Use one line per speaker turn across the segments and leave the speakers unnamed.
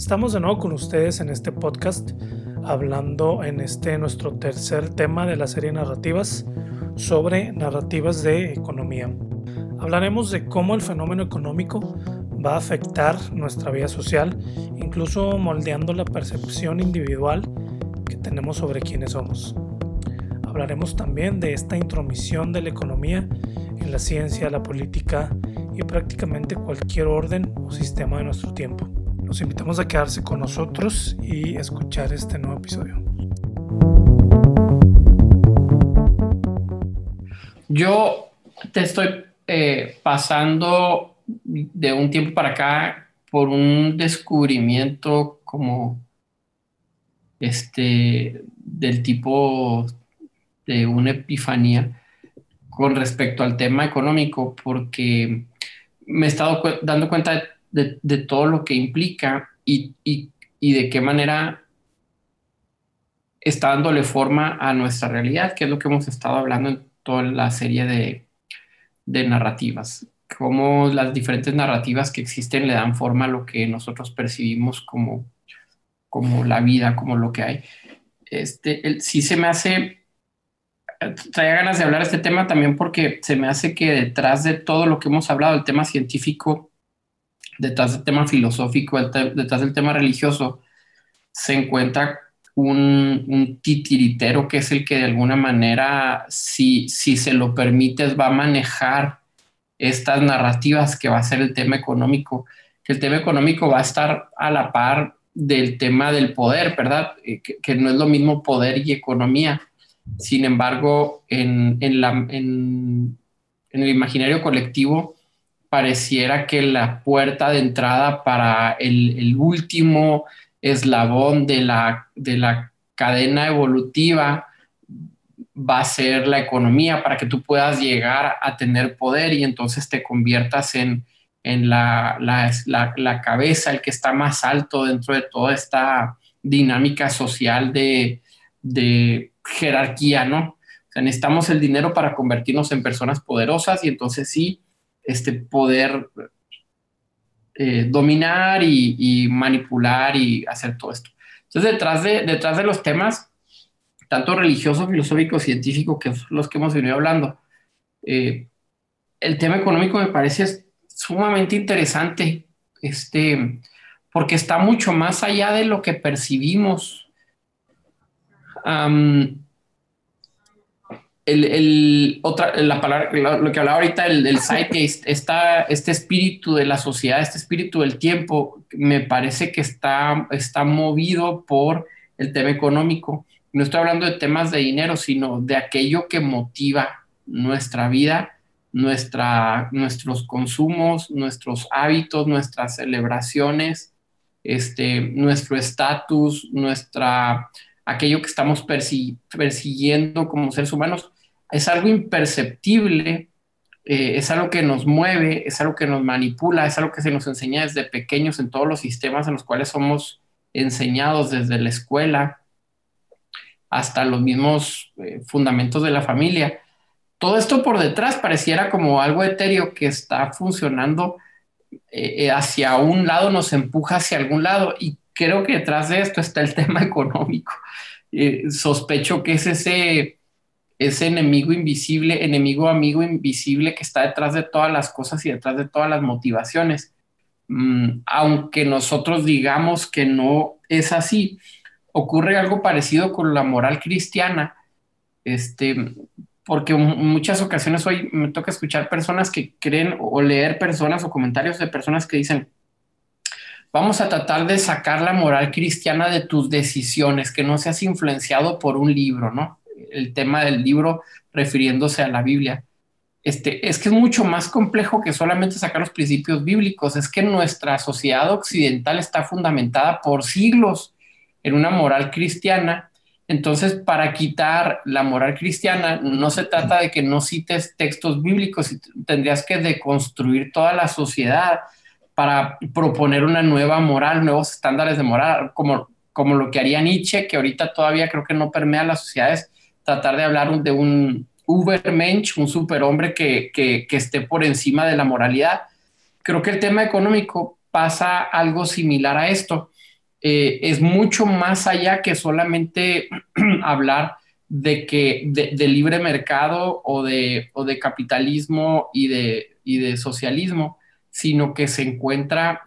Estamos de nuevo con ustedes en este podcast, hablando en este nuestro tercer tema de la serie narrativas sobre narrativas de economía. Hablaremos de cómo el fenómeno económico va a afectar nuestra vida social, incluso moldeando la percepción individual que tenemos sobre quiénes somos. Hablaremos también de esta intromisión de la economía en la ciencia, la política y prácticamente cualquier orden o sistema de nuestro tiempo. Los invitamos a quedarse con nosotros y escuchar este nuevo episodio.
Yo te estoy eh, pasando de un tiempo para acá por un descubrimiento como este del tipo de una epifanía con respecto al tema económico porque me he estado dando cuenta de de, todo lo que implica y, de qué manera está dándole forma a nuestra realidad, que es lo que hemos estado hablando en toda la serie de, de narrativas, cómo las diferentes narrativas que existen le dan forma a lo que nosotros percibimos como, como la vida, como lo que hay. Este, el, sí se me hace, traía ganas de hablar de este tema también porque se me hace que detrás de todo lo que hemos hablado, el tema científico, detrás del tema filosófico, detrás del tema religioso, se encuentra un, un, titiritero que es el que de alguna manera, si, si se lo permites, va a manejar estas narrativas que va a ser el tema económico, que el tema económico va a estar a la par del tema del poder, ¿verdad? Eh, que, no es lo mismo poder y economía. Sin embargo, en, en, la, en, en el imaginario colectivo, pareciera que la puerta de entrada para el, último eslabón de la, de la cadena evolutiva va a ser la economía para que tú puedas llegar a tener poder y entonces te conviertas en, la, la, cabeza, el que está más alto dentro de toda esta dinámica social de, de jerarquía, ¿no? O sea, necesitamos el dinero para convertirnos en personas poderosas y entonces sí, este, poder eh, dominar y, manipular y hacer todo esto. Entonces, detrás de, detrás de los temas, tanto religioso, filosófico, científico, que son los que hemos venido hablando, eh, el tema económico me parece sumamente interesante, este, porque está mucho más allá de lo que percibimos el, otra, la palabra, lo, que hablaba ahorita, el, el está, este espíritu de la sociedad, este espíritu del tiempo, me parece que está, está movido por el tema económico. No estoy hablando de temas de dinero, sino de aquello que motiva nuestra vida, nuestra, nuestros consumos, nuestros hábitos, nuestras celebraciones, este, nuestro estatus, nuestra aquello que estamos persiguiendo como seres humanos, es algo imperceptible, eh, es algo que nos mueve, es algo que nos manipula, es algo que se nos enseña desde pequeños en todos los sistemas en los cuales somos enseñados desde la escuela hasta los mismos eh, fundamentos de la familia. Todo esto por detrás pareciera como algo etéreo que está funcionando eh, hacia un lado, nos empuja hacia algún lado y creo que detrás de esto está el tema económico. sospecho que es ese ese enemigo invisible, enemigo amigo invisible que está detrás de todas las cosas y detrás de todas las motivaciones. Mm, aunque nosotros digamos que no es así, ocurre algo parecido con la moral cristiana, este, porque en muchas ocasiones hoy me toca escuchar personas que creen o leer personas o comentarios de personas que dicen, vamos a tratar de sacar la moral cristiana de tus decisiones, que no seas influenciado por un libro, ¿no? El tema del libro refiriéndose a la Biblia. Este, es que es mucho más complejo que solamente sacar los principios bíblicos. Es que nuestra sociedad occidental está fundamentada por siglos en una moral cristiana. Entonces, para quitar la moral cristiana, no se trata de que no cites textos bíblicos, tendrías que deconstruir toda la sociedad para proponer una nueva moral, nuevos estándares de moral, como, como lo que haría Nietzsche, que ahorita todavía creo que no permea las sociedades, tratar de hablar de un Ubermensch, un superhombre que, que, que esté por encima de la moralidad. Creo que el tema económico pasa algo similar a esto. eh, es mucho más allá que solamente hablar de que de, libre mercado o de, o de capitalismo y de, y de socialismo, sino que se encuentra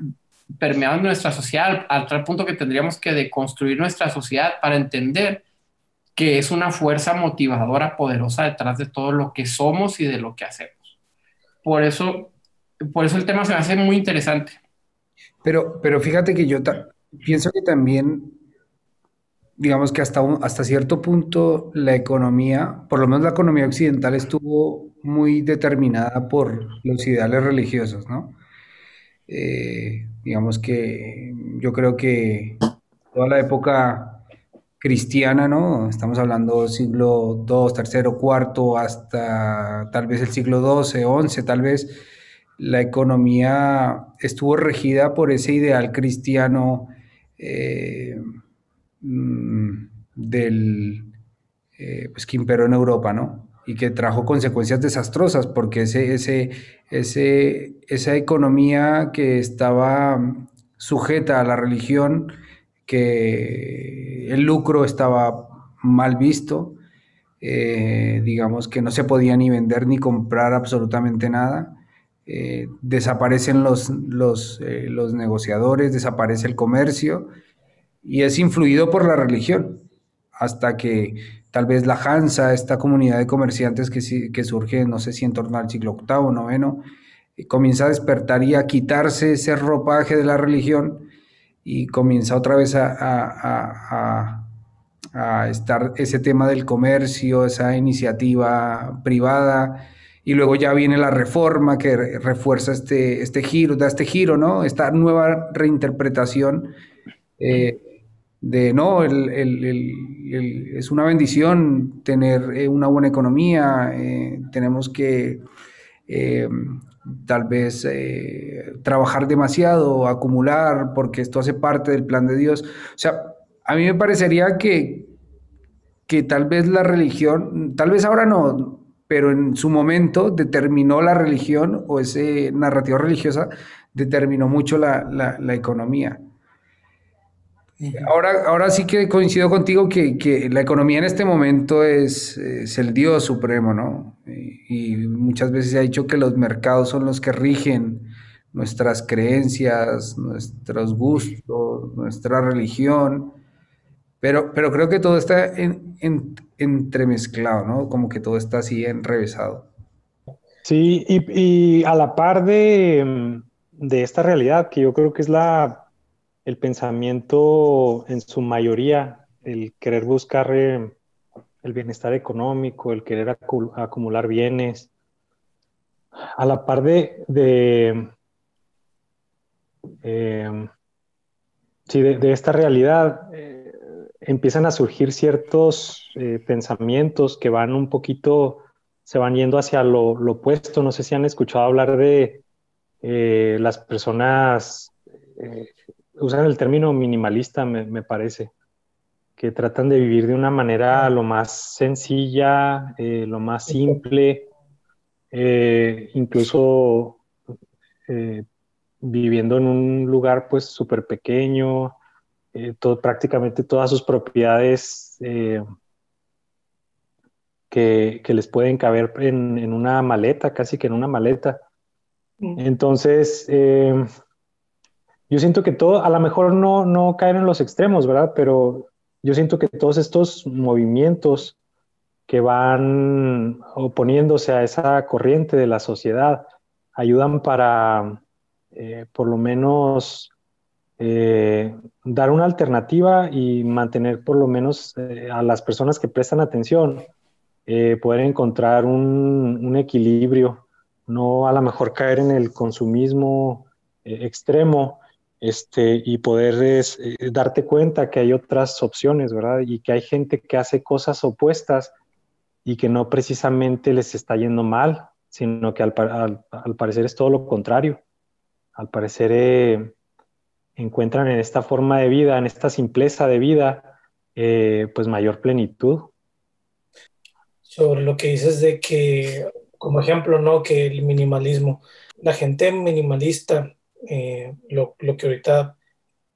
permeado en nuestra sociedad al tal punto que tendríamos que deconstruir nuestra sociedad para entender que es una fuerza motivadora poderosa detrás de todo lo que somos y de lo que hacemos. Por eso, por eso el tema se hace muy interesante.
Pero, pero fíjate que yo pienso que también, digamos que hasta, hasta cierto punto la economía, por lo menos la economía occidental estuvo muy determinada por los ideales religiosos, ¿no? Eh, digamos que yo creo que toda la época cristiana, ¿no? Estamos hablando siglo II, tercero, cuarto, hasta tal vez el siglo XII, XI, tal vez, la economía estuvo regida por ese ideal cristiano eh, mm, del, eh, pues, que imperó en Europa, ¿no? Y que trajo consecuencias desastrosas, porque ese, ese, ese, esa economía que estaba sujeta a la religión, que el lucro estaba mal visto, eh, digamos que no se podía ni vender ni comprar absolutamente nada. Eh, desaparecen los, los, eh, los, negociadores, desaparece el comercio y es influido por la religión, hasta que tal vez la Hansa, esta comunidad de comerciantes que, que surge, no sé si en torno al siglo VIII, IX, comienza a despertar y a quitarse ese ropaje de la religión y comienza otra vez a, a, a estar ese tema del comercio, esa iniciativa privada y luego ya viene la reforma que refuerza este, este giro, da este giro, ¿no? Esta nueva reinterpretación eh, de, no, es una bendición tener eh, una buena economía, eh, tenemos que tal vez trabajar demasiado, acumular, porque esto hace parte del plan de Dios. O sea, a mí me parecería que, que tal vez la religión, tal vez ahora no, pero en su momento determinó la religión o ese narrativa religiosa determinó mucho la, economía. Ahora, ahora sí que coincido contigo que, la economía en este momento es, el Dios supremo, ¿no? Y, muchas veces se ha dicho que los mercados son los que rigen nuestras creencias, nuestros gustos, nuestra religión. Pero, pero creo que todo está en, entremezclado, ¿no? Como que todo está así enrevesado.
Sí, y, a la par de, esta realidad, que yo creo que es la, el pensamiento en su mayoría, el querer buscar eh, el bienestar económico, el querer acumular bienes, a la par de, de, eh, sí, de, esta realidad, eh, empiezan a surgir ciertos eh, pensamientos que van un poquito, se van yendo hacia lo, opuesto. No sé si han escuchado hablar de las personas, usan el término minimalista, me, parece, que tratan de vivir de una manera lo más sencilla, lo más simple, incluso viviendo en un lugar pues súper pequeño, eh, todo, prácticamente todas sus propiedades eh, que, les pueden caber en, una maleta, casi que en una maleta. Entonces, eh, yo siento que todo, a lo mejor no, no caen en los extremos, ¿verdad? Pero yo siento que todos estos movimientos que van oponiéndose a esa corriente de la sociedad ayudan para, por lo menos, eh, dar una alternativa y mantener por lo menos eh, a las personas que prestan atención, eh, poder encontrar un, equilibrio, no a lo mejor caer en el consumismo extremo este, y poder darte cuenta que hay otras opciones, ¿verdad? Y que hay gente que hace cosas opuestas y que no precisamente les está yendo mal, sino que al, parecer es todo lo contrario. Al parecer encuentran en esta forma de vida, en esta simpleza de vida, eh, pues mayor plenitud.
Sobre lo que dices de que, como ejemplo, ¿no? Que el minimalismo, la gente minimalista, eh, lo, que ahorita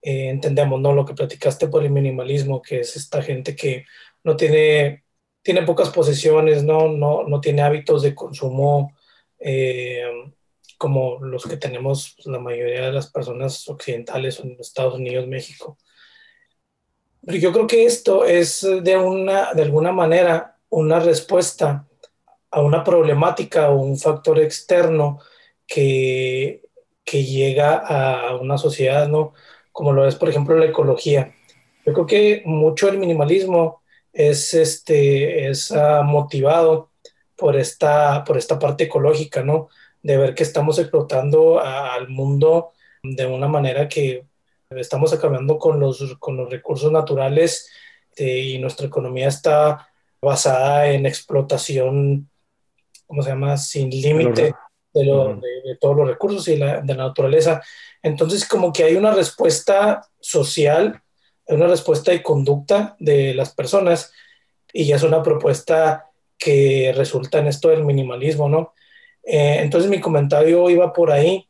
eh, entendemos, ¿no? Lo que platicaste por el minimalismo, que es esta gente que no tiene, tiene pocas posesiones, ¿no? No, no tiene hábitos de consumo eh, como los que tenemos la mayoría de las personas occidentales en Estados Unidos, México. Pero yo creo que esto es de, una, de alguna manera una respuesta a una problemática o un factor externo que, que llega a una sociedad, ¿no? Como lo es, por ejemplo, la ecología. Yo creo que mucho el minimalismo es, este, es uh, motivado por esta, por esta parte ecológica, ¿no? De ver que estamos explotando a, al mundo de una manera que estamos acabando con los, con los recursos naturales este, y nuestra economía está basada en explotación, ¿cómo se llama?, sin límite de, de, todos los recursos y la, de la naturaleza. Entonces, como que hay una respuesta social, una respuesta de conducta de las personas y ya es una propuesta que resulta en esto del minimalismo, ¿no? Eh, entonces mi comentario iba por ahí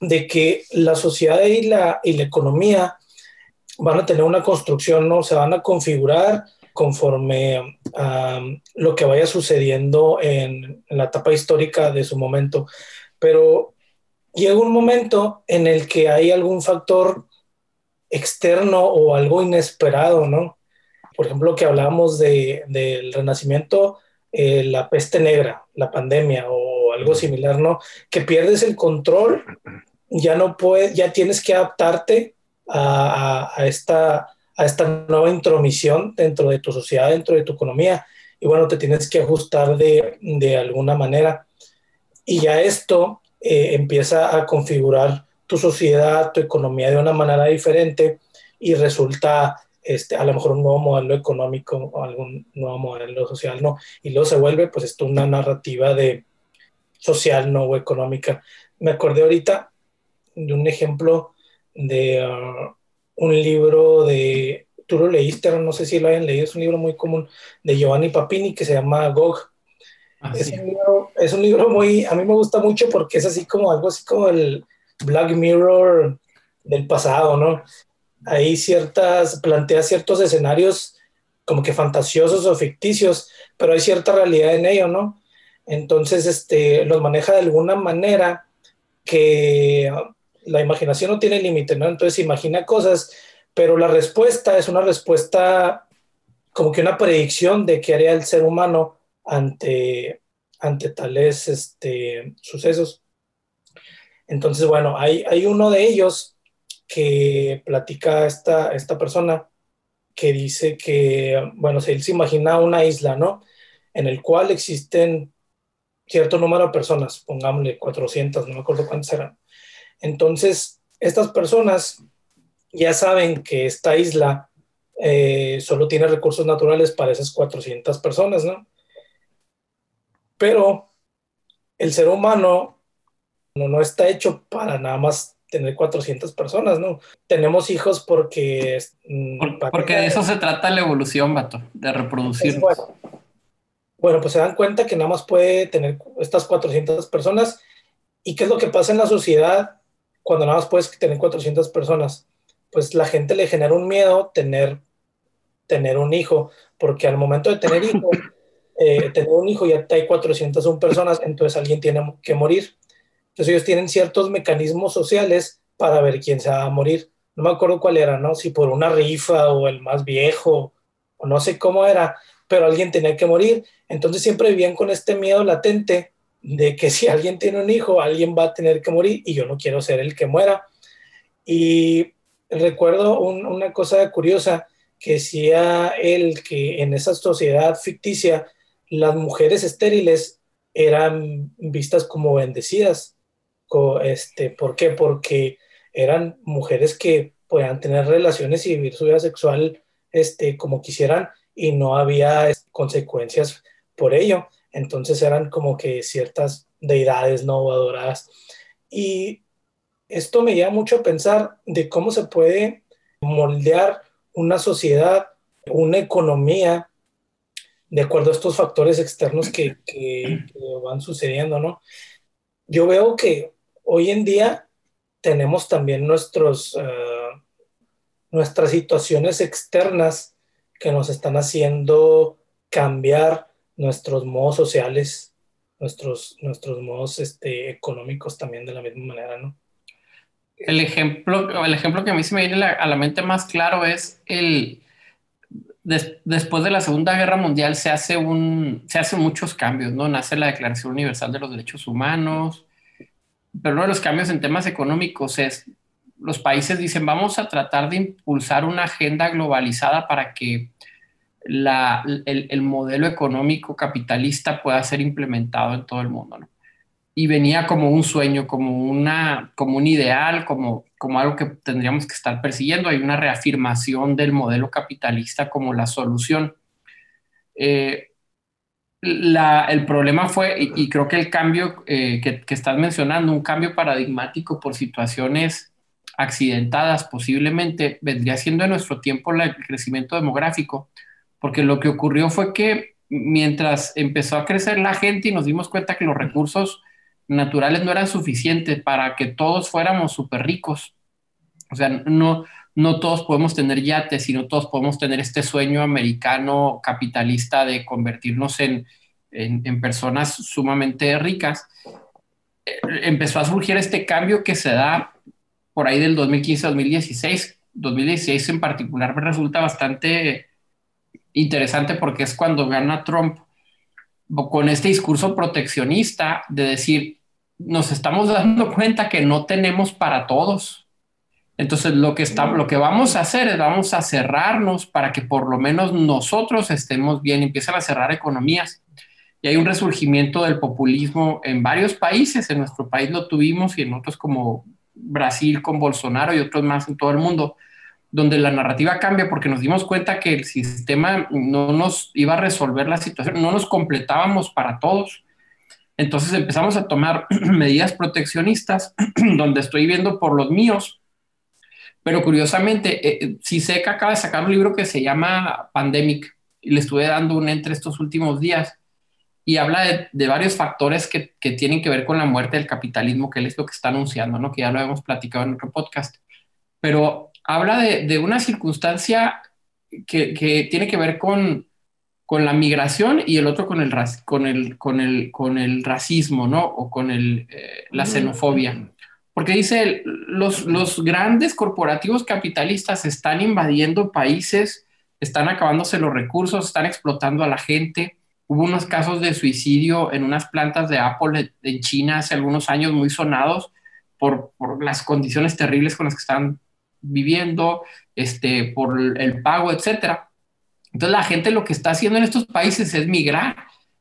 de que la sociedad y la, y la economía van a tener una construcción, ¿no? Se van a configurar conforme a lo que vaya sucediendo en, en, la etapa histórica de su momento. Pero llega un momento en el que hay algún factor externo o algo inesperado, ¿no? Por ejemplo, que hablábamos de, del renacimiento, eh, la peste negra, la pandemia o algo similar, ¿no? Que pierdes el control, ya no puedes, ya tienes que adaptarte a, a, esta, a esta nueva intromisión dentro de tu sociedad, dentro de tu economía, y bueno, te tienes que ajustar de, de alguna manera. Y ya esto eh, empieza a configurar tu sociedad, tu economía de una manera diferente y resulta este, a lo mejor un nuevo modelo económico o algún nuevo modelo social, ¿no? Y luego se vuelve, pues, esto una narrativa de social, ¿no? O económica. Me acordé ahorita de un ejemplo de uh, un libro de, tú lo leíste, no sé si lo hayan leído, es un libro muy común de Giovanni Papini que se llama Gog. Ah, es, un libro, es un libro muy, a mí me gusta mucho porque es así como algo así como el Black Mirror del pasado, ¿no? Hay ciertas, plantea ciertos escenarios como que fantasiosos o ficticios, pero hay cierta realidad en ello, ¿no? Entonces, este, los maneja de alguna manera que la imaginación no tiene límite, ¿no? Entonces imagina cosas, pero la respuesta es una respuesta como que una predicción de qué haría el ser humano ante, ante tales este, sucesos. Entonces, bueno, hay, hay uno de ellos que platica esta, esta persona que dice que, bueno, él se imagina una isla, ¿no? En el cual existen cierto número de personas, pongámosle 400, no me acuerdo cuántas eran. Entonces, estas personas ya saben que esta isla eh, solo tiene recursos naturales para esas 400 personas, ¿no? Pero el ser humano no, no está hecho para nada más tener 400 personas, ¿no? Tenemos hijos porque...
Mm, porque de eso se trata la evolución, vato, de reproducir.
Bueno. bueno, pues se dan cuenta que nada más puede tener estas 400 personas. ¿Y qué es lo que pasa en la sociedad cuando nada más puedes tener 400 personas? Pues la gente le genera un miedo tener, tener un hijo, porque al momento de tener hijo, eh, tener un hijo ya hay 401 personas, entonces alguien tiene que morir. Entonces ellos tienen ciertos mecanismos sociales para ver quién se va a morir. No me acuerdo cuál era, ¿no? Si por una rifa o el más viejo o no sé cómo era, pero alguien tenía que morir. Entonces siempre vivían con este miedo latente de que si alguien tiene un hijo, alguien va a tener que morir y yo no quiero ser el que muera. Y recuerdo una cosa curiosa que decía él que en esa sociedad ficticia las mujeres estériles eran vistas como bendecidas este, ¿Por qué? Porque eran mujeres que podían tener relaciones y vivir su vida sexual este, como quisieran y no había consecuencias por ello. Entonces eran como que ciertas deidades no adoradas. Y esto me lleva mucho a pensar de cómo se puede moldear una sociedad, una economía, de acuerdo a estos factores externos que, van sucediendo, ¿no? Yo veo que hoy en día tenemos también nuestros, uh, nuestras situaciones externas que nos están haciendo cambiar nuestros modos sociales, nuestros, nuestros modos este, económicos también de la misma manera, ¿no?
El ejemplo, el ejemplo que a mí se me viene a la mente más claro es el, después de la Segunda Guerra Mundial se hace un, se hacen muchos cambios, ¿no? Nace la Declaración Universal de los Derechos Humanos, pero uno de los cambios en temas económicos es, los países dicen, vamos a tratar de impulsar una agenda globalizada para que la, el, el, modelo económico capitalista pueda ser implementado en todo el mundo, ¿no? Y venía como un sueño, como, una, como un ideal, como, como algo que tendríamos que estar persiguiendo. Hay una reafirmación del modelo capitalista como la solución. Eh, la, el problema fue, y, creo que el cambio eh, que, que, estás mencionando, un cambio paradigmático por situaciones accidentadas posiblemente, vendría siendo en nuestro tiempo el crecimiento demográfico, porque lo que ocurrió fue que mientras empezó a crecer la gente y nos dimos cuenta que los recursos naturales no eran suficientes para que todos fuéramos súper ricos, o sea, no, no todos podemos tener yates, sino todos podemos tener este sueño americano capitalista de convertirnos en, en, personas sumamente ricas. Eh, empezó a surgir este cambio que se da por ahí del 2015-2016. 2016 en particular me resulta bastante interesante porque es cuando gana Trump con este discurso proteccionista de decir, nos estamos dando cuenta que no tenemos para todos. Entonces, lo que, está, lo que vamos a hacer es vamos a cerrarnos para que por lo menos nosotros estemos bien, empiezan a cerrar economías. Y hay un resurgimiento del populismo en varios países, en nuestro país lo tuvimos y en otros como Brasil con Bolsonaro y otros más en todo el mundo, donde la narrativa cambia porque nos dimos cuenta que el sistema no nos iba a resolver la situación, no nos completábamos para todos. Entonces empezamos a tomar medidas proteccionistas, donde estoy viendo por los míos, pero curiosamente, eh, eh, acaba de sacar un libro que se llama Pandemic y le estuve dando un entre estos últimos días y habla de, varios factores que, que, tienen que ver con la muerte del capitalismo, que él es lo que está anunciando, ¿no? que ya lo hemos platicado en otro podcast. Pero habla de, de una circunstancia que, que, tiene que ver con, con la migración y el otro con el, con el, con el, con el racismo, ¿no? O con el, eh, la xenofobia. Porque dice, los, los grandes corporativos capitalistas están invadiendo países, están acabándose los recursos, están explotando a la gente. Hubo unos casos de suicidio en unas plantas de Apple en China hace algunos años muy sonados por, por las condiciones terribles con las que están viviendo, este, por el pago, etcétera. Entonces la gente lo que está haciendo en estos países es migrar.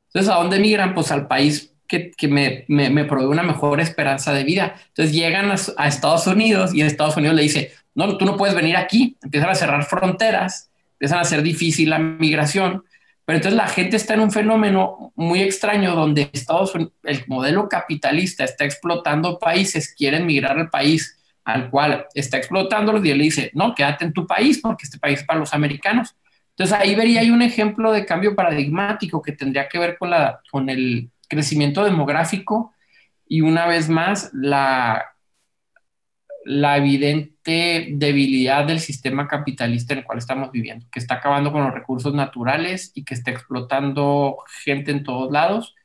Entonces, ¿a dónde migran? Pues al país que, que me, me, provee una mejor esperanza de vida. Entonces llegan a, Estados Unidos y Estados Unidos le dice, no, tú no puedes venir aquí, empiezan a cerrar fronteras, empiezan a hacer difícil la migración, pero entonces la gente está en un fenómeno muy extraño donde Estados Unidos, el modelo capitalista está explotando países, quieren migrar al país al cual está explotándolos y él le dice, no, quédate en tu país porque este país es para los americanos. Entonces ahí vería hay un ejemplo de cambio paradigmático que tendría que ver con, la, con el crecimiento demográfico y una vez más la, la evidente debilidad del sistema capitalista en el cual estamos viviendo, que está acabando con los recursos naturales y que está explotando gente en todos lados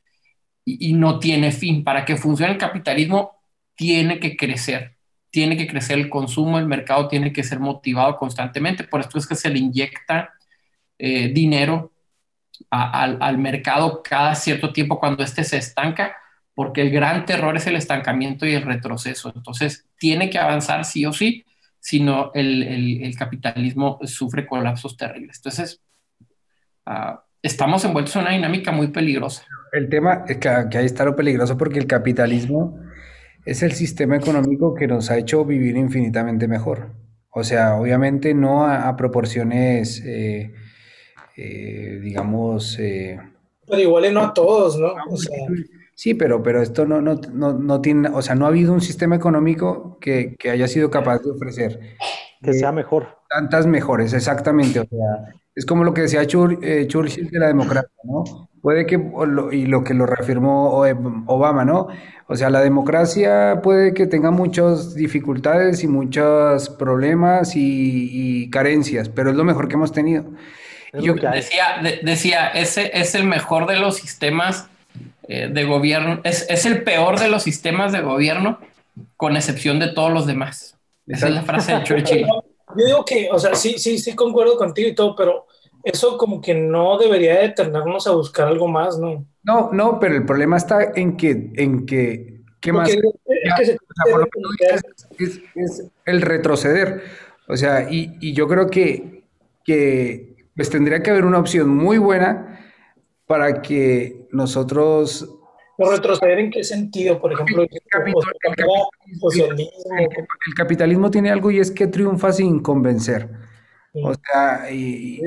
y, y no tiene fin. Para que funcione el capitalismo tiene que crecer, tiene que crecer el consumo, el mercado tiene que ser motivado constantemente, por esto es que se le inyecta eh, dinero al, mercado cada cierto tiempo cuando éste se estanca, porque el gran terror es el estancamiento y el retroceso. Entonces, tiene que avanzar sí o sí, si no el, capitalismo sufre colapsos terribles. Entonces, ah, estamos envueltos en una dinámica muy peligrosa.
El tema es que, ahí está lo peligroso porque el capitalismo es el sistema económico que nos ha hecho vivir infinitamente mejor. O sea, obviamente no a, proporciones eh, eh, digamos... Eh,
pero igual no a todos, ¿no?
sí, pero, pero esto no, no, no, no, tiene, o sea, no ha habido un sistema económico que, haya sido capaz de ofrecer.
Que sea mejor.
Tantas mejores, exactamente. O sea, es como lo que decía eh, Churchill de la democracia, ¿no? Puede que, y lo que lo reafirmó Obama, ¿no? O sea, la democracia puede que tenga muchas dificultades y muchos problemas y, carencias, pero es lo mejor que hemos tenido.
Yo decía, decía, ese es el mejor de los sistemas eh, de gobierno, es, es, el peor de los sistemas de gobierno, con excepción de todos los demás. Esa es la frase de Churchill.
Yo digo que, o sea, sí, sí, sí concuerdo contigo y todo, pero eso como que no debería detenernos a buscar algo más, ¿no?
No, no, pero el problema está en que, en que, ¿qué más? Es, el retroceder. O sea, y, y yo creo que, que pues tendría que haber una opción muy buena para que nosotros
retroceder en qué sentido? Por ejemplo, el,
capitalismo, tiene algo y es que triunfa sin convencer. O sea, y,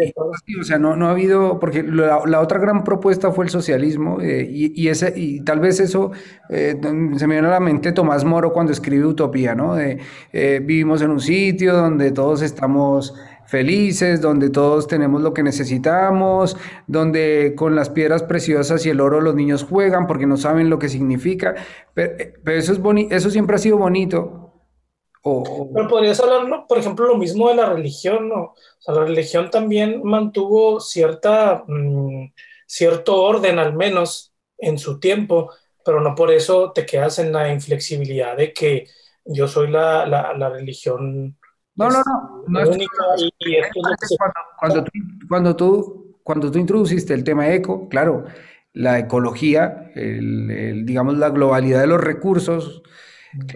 o sea no, no ha habido, porque la, otra gran propuesta fue el socialismo, eh, y, ese, y tal vez eso eh, se me viene a la mente Tomás Moro cuando escribe Utopía, ¿no? De, eh, vivimos en un sitio donde todos estamos felices, donde todos tenemos lo que necesitamos, donde con las piedras preciosas y el oro los niños juegan porque no saben lo que significa. Pero, eso, es eso siempre ha sido bonito.
O, Pero podrías hablar, por ejemplo, lo mismo de la religión, ¿no? O sea, la religión también mantuvo cierta, mm, cierto orden, al menos en su tiempo, pero no por eso te quedas en la inflexibilidad de que yo soy la, la religión
no, no, no. cuando, tú, cuando, tú, cuando tú introduciste el tema eco, claro, la ecología, el, digamos la globalidad de los recursos,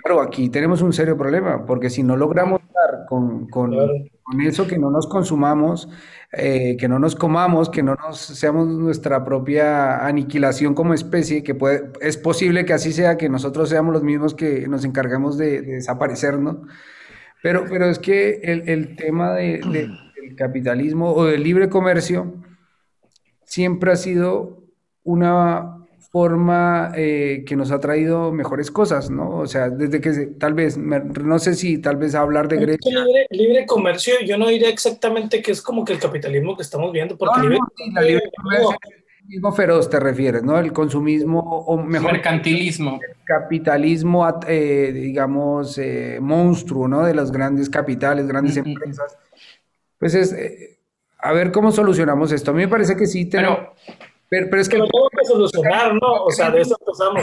claro, aquí tenemos un serio problema, porque si no logramos dar con, con, con eso, que no nos consumamos, eh, que no nos comamos, que no nos seamos nuestra propia aniquilación como especie, que puede, es posible que así sea, que nosotros seamos los mismos que nos encargamos de, de desaparecernos. Pero, pero es que el, el tema de, del capitalismo o del libre comercio siempre ha sido una forma eh, que nos ha traído mejores cosas, ¿no? O sea, desde que tal vez, no sé si tal vez hablar de Grecia.
Libre, libre, comercio, yo no diría exactamente que es como que el capitalismo que estamos viendo, porque libre,
comercio consumismo feroz te refieres, ¿no? El consumismo o mejor
mercantilismo.
capitalismo, eh, digamos, eh, monstruo, ¿no? De los grandes capitales, grandes empresas. Pues es, eh, a ver cómo solucionamos esto. A mí me parece que sí,
pero, pero, es que... Pero tengo que solucionar, ¿no? O sea, de eso empezamos.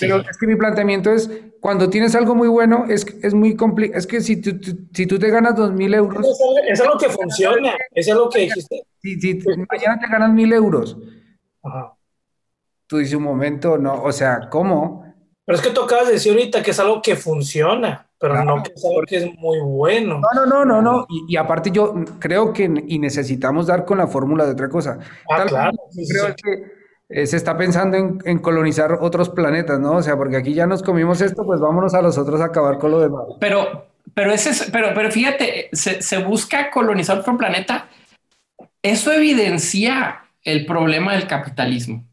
Pero es que mi planteamiento es, cuando tienes algo muy bueno, es, es muy complicado. Es que si tú, si tú te ganas dos mil euros...
Es algo que funciona, es algo que dijiste.
Si, si mañana te ganas mil euros Tú dices un momento, no, o sea, ¿cómo?
Pero es que tú acabas de decir ahorita que es algo que funciona, pero no que es algo que es muy bueno.
No, no, no, no, no. Y, aparte yo creo que y necesitamos dar con la fórmula de otra cosa.
Ah, claro.
creo que eh, se está pensando en, colonizar otros planetas, ¿no? O sea, porque aquí ya nos comimos esto, pues vámonos a los otros a acabar con lo demás.
Pero, pero ese pero, pero fíjate, se, se busca colonizar otro planeta. Eso evidencia el problema del capitalismo.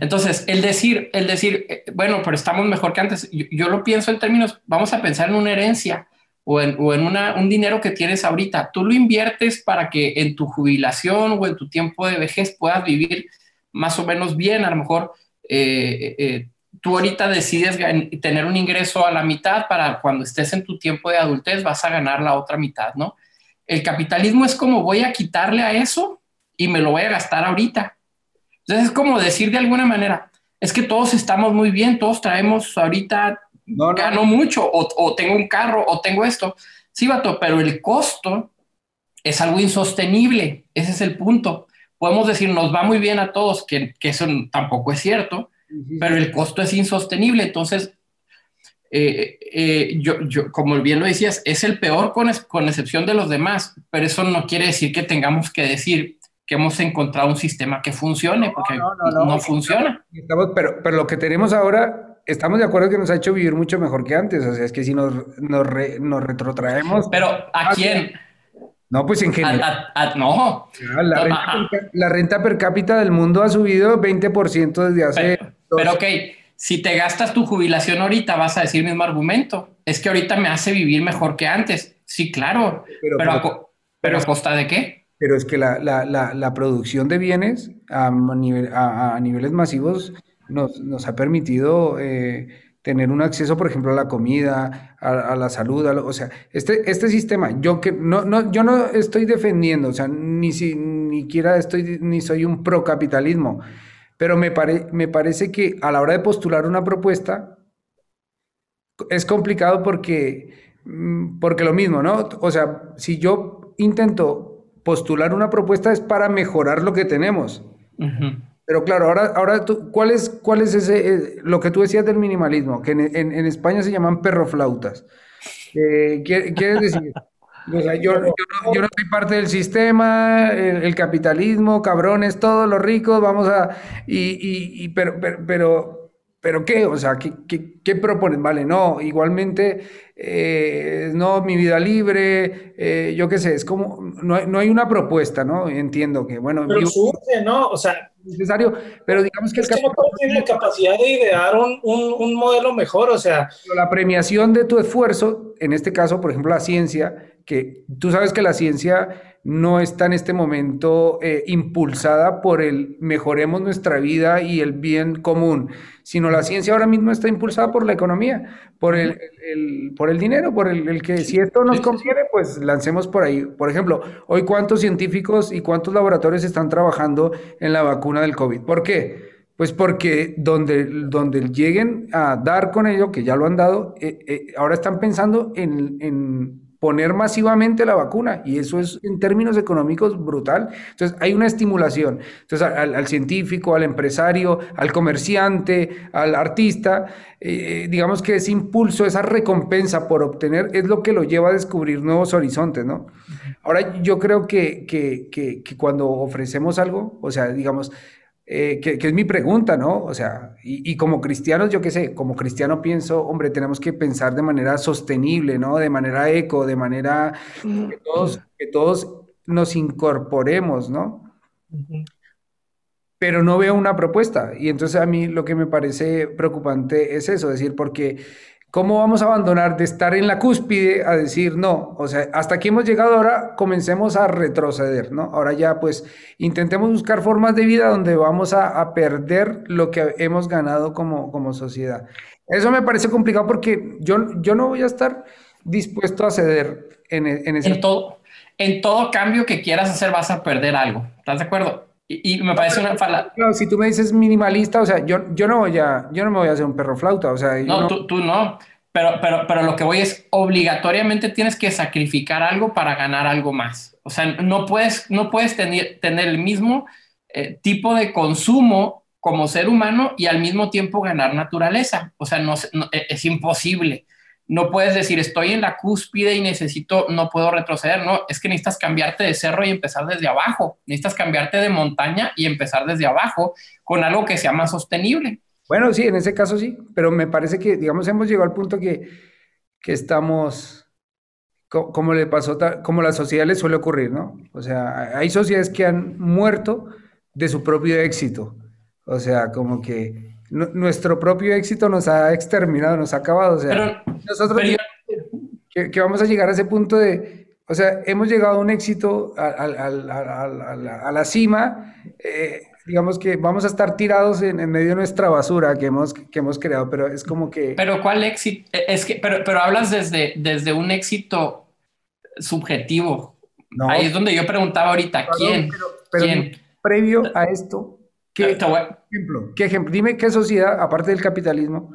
Entonces, el decir, el decir, eh, bueno, pero estamos mejor que antes, yo, lo pienso en términos, vamos a pensar en una herencia o en, un dinero que tienes ahorita. Tú lo inviertes para que en tu jubilación o en tu tiempo de vejez puedas vivir más o menos bien. A lo mejor eh, eh, tú ahorita decides tener un ingreso a la mitad para cuando estés en tu tiempo de adultez vas a ganar la otra mitad, ¿no? El capitalismo es como voy a quitarle a eso y me lo voy a gastar ahorita. Entonces es como decir de alguna manera, es que todos estamos muy bien, todos traemos ahorita, no, gano mucho, o, tengo un carro, o tengo esto. Sí, vato, pero el costo es algo insostenible, ese es el punto. Podemos decir, nos va muy bien a todos, que, eso tampoco es cierto, pero el costo es insostenible. Entonces, eh, eh, yo, yo, como bien lo decías, es el peor con, con excepción de los demás, pero eso no quiere decir que tengamos que decir, que hemos encontrado un sistema que funcione, porque no, funciona.
pero, pero lo que tenemos ahora, estamos de acuerdo que nos ha hecho vivir mucho mejor que antes, o sea, es que si nos, nos, retrotraemos...
Pero ¿a quién?
No, pues en general.
no.
La renta, per cápita del mundo ha subido 20% desde hace...
Pero, pero ok, si te gastas tu jubilación ahorita, vas a decir el mismo argumento. Es que ahorita me hace vivir mejor que antes. Sí, claro. Pero, pero, pero, ¿a costa de qué?
Pero es que la, la, la, producción de bienes a, nivel, a, niveles masivos nos, nos ha permitido eh, tener un acceso, por ejemplo, a la comida, a, la salud, o sea, este, este sistema, yo que no, no, yo no estoy defendiendo, o sea, ni si, estoy, ni soy un procapitalismo, pero me, me parece que a la hora de postular una propuesta es complicado porque, mm, porque lo mismo, ¿no? O sea, si yo intento postular una propuesta es para mejorar lo que tenemos. Pero claro, ahora, ahora tú, ¿cuál es, cuál es ese, eh, lo que tú decías del minimalismo? Que en, España se llaman perroflautas. Eh, ¿Quieres decir? yo, no, soy parte del sistema, el, capitalismo, cabrones, todos los ricos, vamos a... Y, y, pero, pero ¿Pero qué? O sea, ¿qué, qué, qué proponen? Vale, no, igualmente, eh, no, mi vida libre, eh, yo qué sé, es como, no hay, no hay, una propuesta, ¿no? Entiendo que, bueno...
Pero surge, ¿no? O sea...
Necesario, pero digamos que...
Es que no tiene la capacidad de idear un, un, un modelo mejor, o sea...
La premiación de tu esfuerzo, en este caso, por ejemplo, la ciencia, que tú sabes que la ciencia no está en este momento eh, impulsada por el mejoremos nuestra vida y el bien común, sino la ciencia ahora mismo está impulsada por la economía, por el, por el dinero, por el, que si esto nos conviene, pues lancemos por ahí. Por ejemplo, hoy cuántos científicos y cuántos laboratorios están trabajando en la vacuna del COVID. ¿Por qué? Pues porque donde, donde lleguen a dar con ello, que ya lo han dado, eh, eh, ahora están pensando en, en poner masivamente la vacuna y eso es en términos económicos brutal. Entonces hay una estimulación. Entonces al, científico, al empresario, al comerciante, al artista, eh, digamos que ese impulso, esa recompensa por obtener es lo que lo lleva a descubrir nuevos horizontes, ¿no? Ahora yo creo que, que, que, que cuando ofrecemos algo, o sea, digamos, eh, que, es mi pregunta, ¿no? O sea, y, como cristianos, yo qué sé, como cristiano pienso, hombre, tenemos que pensar de manera sostenible, ¿no? De manera eco, de manera que todos, que todos nos incorporemos, ¿no? Pero no veo una propuesta. Y entonces a mí lo que me parece preocupante es eso, es decir, porque ¿Cómo vamos a abandonar de estar en la cúspide a decir no? O sea, hasta aquí hemos llegado ahora, comencemos a retroceder, ¿no? Ahora ya pues intentemos buscar formas de vida donde vamos a, perder lo que hemos ganado como, como sociedad. Eso me parece complicado porque yo, yo no voy a estar dispuesto a ceder en, ese...
En todo, en todo cambio que quieras hacer vas a perder algo. ¿Estás de acuerdo? Y, me parece una fala.
Claro, si tú me dices minimalista, o sea, yo, yo no voy a, yo no me voy a hacer un perro flauta, o sea.
No, Tú, tú, no. Pero, pero, pero lo que voy es, obligatoriamente tienes que sacrificar algo para ganar algo más. O sea, no puedes, no puedes tener, tener el mismo eh, tipo de consumo como ser humano y al mismo tiempo ganar naturaleza. O sea, no, e, es imposible no puedes decir estoy en la cúspide y necesito, no puedo retroceder, no, es que necesitas cambiarte de cerro y empezar desde abajo, necesitas cambiarte de montaña y empezar desde abajo con algo que sea más sostenible.
Bueno, sí, en ese caso sí, pero me parece que, digamos, hemos llegado al punto que, que estamos, como le pasó, como la sociedad le suele ocurrir, ¿no? O sea, hay sociedades que han muerto de su propio éxito, o sea, como que nuestro propio éxito nos ha exterminado, nos ha acabado. O sea, nosotros que, vamos a llegar a ese punto de, o sea, hemos llegado a un éxito a, a, la cima, eh, digamos que vamos a estar tirados en, medio de nuestra basura que hemos, que hemos creado, pero es como que...
Pero ¿cuál éxito? Eh, es que, pero, pero hablas desde, desde un éxito subjetivo. Ahí es donde yo preguntaba ahorita, ¿quién? ¿quién?
Previo a esto, ¿Qué ejemplo? ¿Qué ejemplo? Dime qué sociedad, aparte del capitalismo,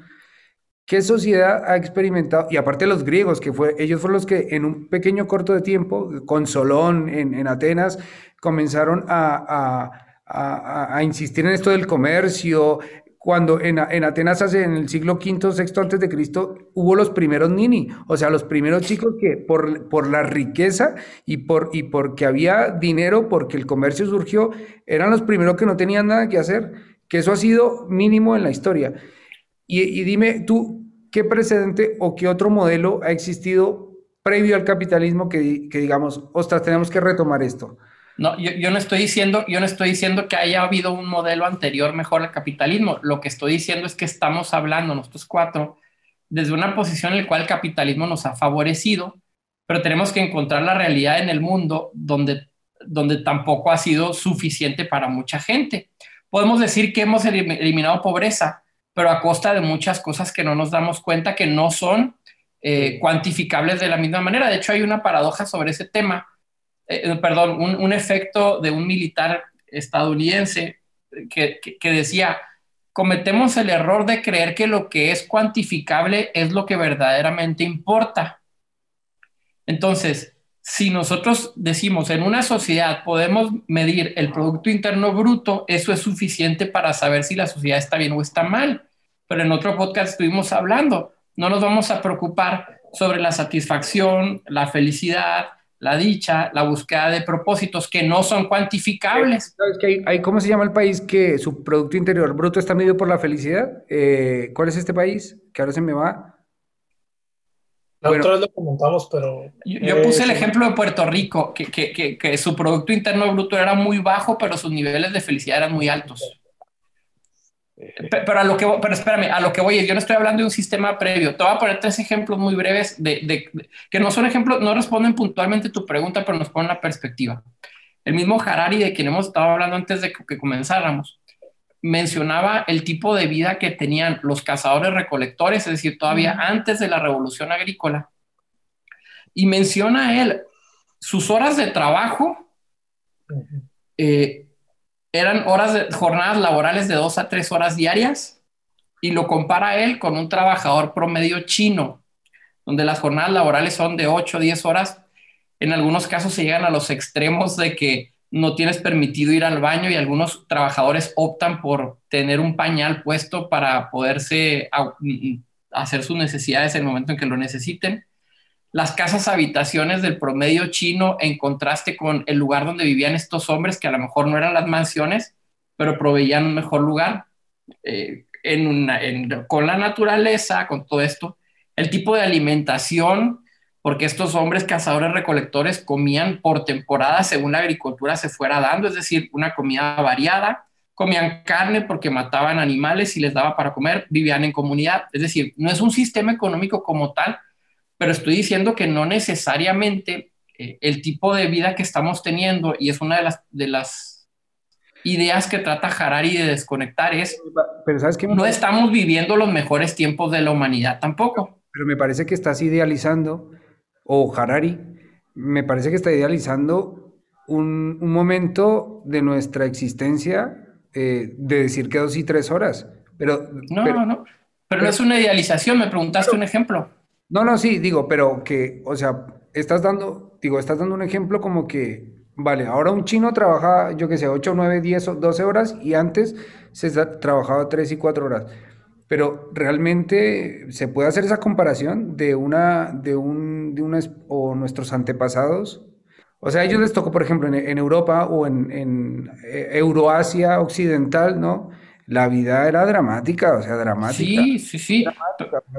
qué sociedad ha experimentado, y aparte los griegos, que fue, ellos fueron los que en un pequeño corto de tiempo, con Solón en, Atenas, comenzaron a, a, insistir en esto del comercio, cuando en, Atenas hace en el siglo V, VI antes de Cristo, hubo los primeros nini, o sea, los primeros chicos que por, por la riqueza y, por, y porque había dinero, porque el comercio surgió, eran los primeros que no tenían nada que hacer, que eso ha sido mínimo en la historia. Y, dime tú, ¿qué precedente o qué otro modelo ha existido previo al capitalismo que, que digamos, ostras, tenemos que retomar esto?
No, yo, no estoy diciendo, yo no estoy diciendo que haya habido un modelo anterior mejor al capitalismo. Lo que estoy diciendo es que estamos hablando nosotros cuatro desde una posición en la cual el capitalismo nos ha favorecido, pero tenemos que encontrar la realidad en el mundo donde donde tampoco ha sido suficiente para mucha gente. Podemos decir que hemos eliminado pobreza, pero a costa de muchas cosas que no nos damos cuenta que no son eh, cuantificables de la misma manera. De hecho, hay una paradoja sobre ese tema, eh, perdón, un, efecto de un militar estadounidense que, que decía, cometemos el error de creer que lo que es cuantificable es lo que verdaderamente importa. Entonces, si nosotros decimos en una sociedad podemos medir el Producto Interno Bruto, eso es suficiente para saber si la sociedad está bien o está mal. Pero en otro podcast estuvimos hablando, no nos vamos a preocupar sobre la satisfacción, la felicidad, la dicha, la búsqueda de propósitos que no son cuantificables.
¿Sabes que hay, ¿Cómo se llama el país que su Producto Interior Bruto está medido por la felicidad? Eh, ¿Cuál es este país? Que ahora se me va.
La otra vez lo comentamos, pero...
Yo, puse el ejemplo de Puerto Rico, que, que, que, su Producto Interno Bruto era muy bajo, pero sus niveles de felicidad eran muy altos. Pero, a lo que, pero espérame, a lo que voy, yo no estoy hablando de un sistema previo. Te voy a poner tres ejemplos muy breves de, de, que no son ejemplos, no responden puntualmente tu pregunta, pero nos ponen la perspectiva. El mismo Harari, de quien hemos estado hablando antes de que comenzáramos, mencionaba el tipo de vida que tenían los cazadores recolectores, es decir, todavía antes de la revolución agrícola. Y menciona él sus horas de trabajo eh, eran horas de jornadas laborales de dos a tres horas diarias y lo compara él con un trabajador promedio chino, donde las jornadas laborales son de 8 o 10 horas. En algunos casos se llegan a los extremos de que no tienes permitido ir al baño y algunos trabajadores optan por tener un pañal puesto para poderse mm, mm, hacer sus necesidades en el momento en que lo necesiten. Las casas habitaciones del promedio chino en contraste con el lugar donde vivían estos hombres, que a lo mejor no eran las mansiones, pero proveían un mejor lugar eh, con la naturaleza, con todo esto. El tipo de alimentación porque estos hombres cazadores recolectores comían por temporada según la agricultura se fuera dando, es decir, una comida variada, comían carne porque mataban animales y les daba para comer, vivían en comunidad, es decir, no es un sistema económico como tal, pero estoy diciendo que no necesariamente eh, el tipo de vida que estamos teniendo, y es una de las, de las ideas que trata Harari de desconectar, es,
pero ¿sabes
no estamos viviendo los mejores tiempos de la humanidad tampoco.
Pero me parece que estás idealizando o Harari, me parece que está idealizando un, momento de nuestra existencia eh, de decir que dos y tres horas. Pero,
no, no, no. Pero, no es una idealización, me preguntaste un ejemplo.
No, no, sí, digo, pero que, o sea, estás dando, digo, estás dando un ejemplo como que, vale, ahora un chino trabaja, yo qué sé, 8, 9, 10, 12 horas y antes se trabajaba 3 y 4 horas. Pero realmente se puede hacer esa comparación de una, de un, de una, o nuestros antepasados. O sea, a ellos les tocó, por ejemplo, en, Europa o en, en, eh, Euroasia occidental, ¿no? La vida era dramática, o sea, dramática.
Sí, sí, sí.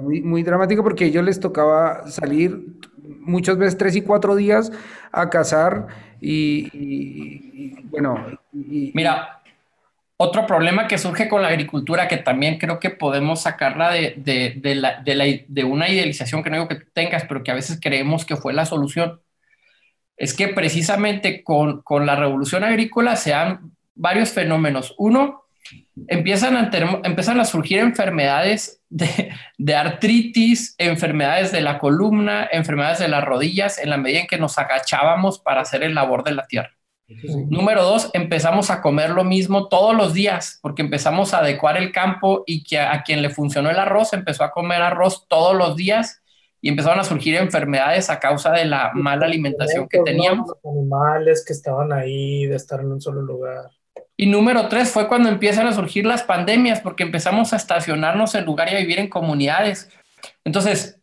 muy, muy dramática porque a ellos les tocaba salir muchas veces tres y cuatro días a cazar y, bueno.
Mira, otro problema que surge con la agricultura, que también creo que podemos sacarla de, de, una idealización que no digo que tengas, pero que a veces creemos que fue la solución, es que precisamente con, la revolución agrícola se dan varios fenómenos. Uno, empiezan a, empiezan a surgir enfermedades de, artritis, enfermedades de la columna, enfermedades de las rodillas, en la medida en que nos agachábamos para hacer el labor de la tierra. Número dos, empezamos a comer lo mismo todos los días, porque empezamos a adecuar el campo y que a, quien le funcionó el arroz empezó a comer arroz todos los días y empezaron a surgir enfermedades a causa de la mala alimentación que teníamos.
Los animales que estaban ahí, de estar en un solo lugar.
Y número tres fue cuando empiezan a surgir las pandemias, porque empezamos a estacionarnos en lugar y a vivir en comunidades. Entonces,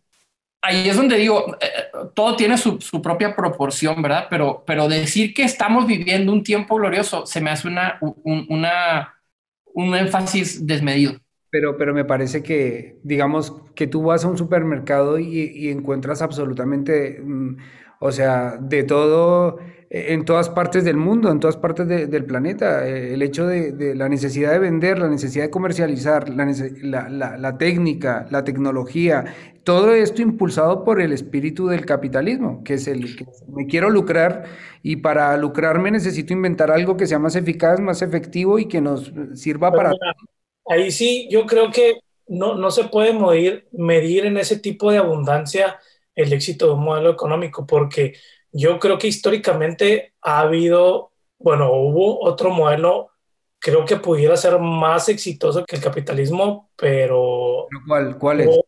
ahí es donde digo, eh, todo tiene su, propia proporción, ¿verdad? Pero, pero decir que estamos viviendo un tiempo glorioso se me hace una, un, una, un énfasis desmedido.
Pero, pero me parece que, digamos, que tú vas a un supermercado y, encuentras absolutamente, mm, o sea, de todo eh, en todas partes del mundo, en todas partes del planeta. Eh, el hecho de, la necesidad de vender, la necesidad de comercializar, la, técnica, la tecnología, todo esto impulsado por el espíritu del capitalismo, que es el que me quiero lucrar y para lucrarme necesito inventar algo que sea más eficaz, más efectivo y que nos sirva para...
Ahí sí, yo creo que no, no se puede medir, medir en ese tipo de abundancia el éxito de un modelo económico, porque yo creo que históricamente ha habido, bueno, hubo otro modelo, creo que pudiera ser más exitoso que el capitalismo, pero...
¿Cuál, cuál es?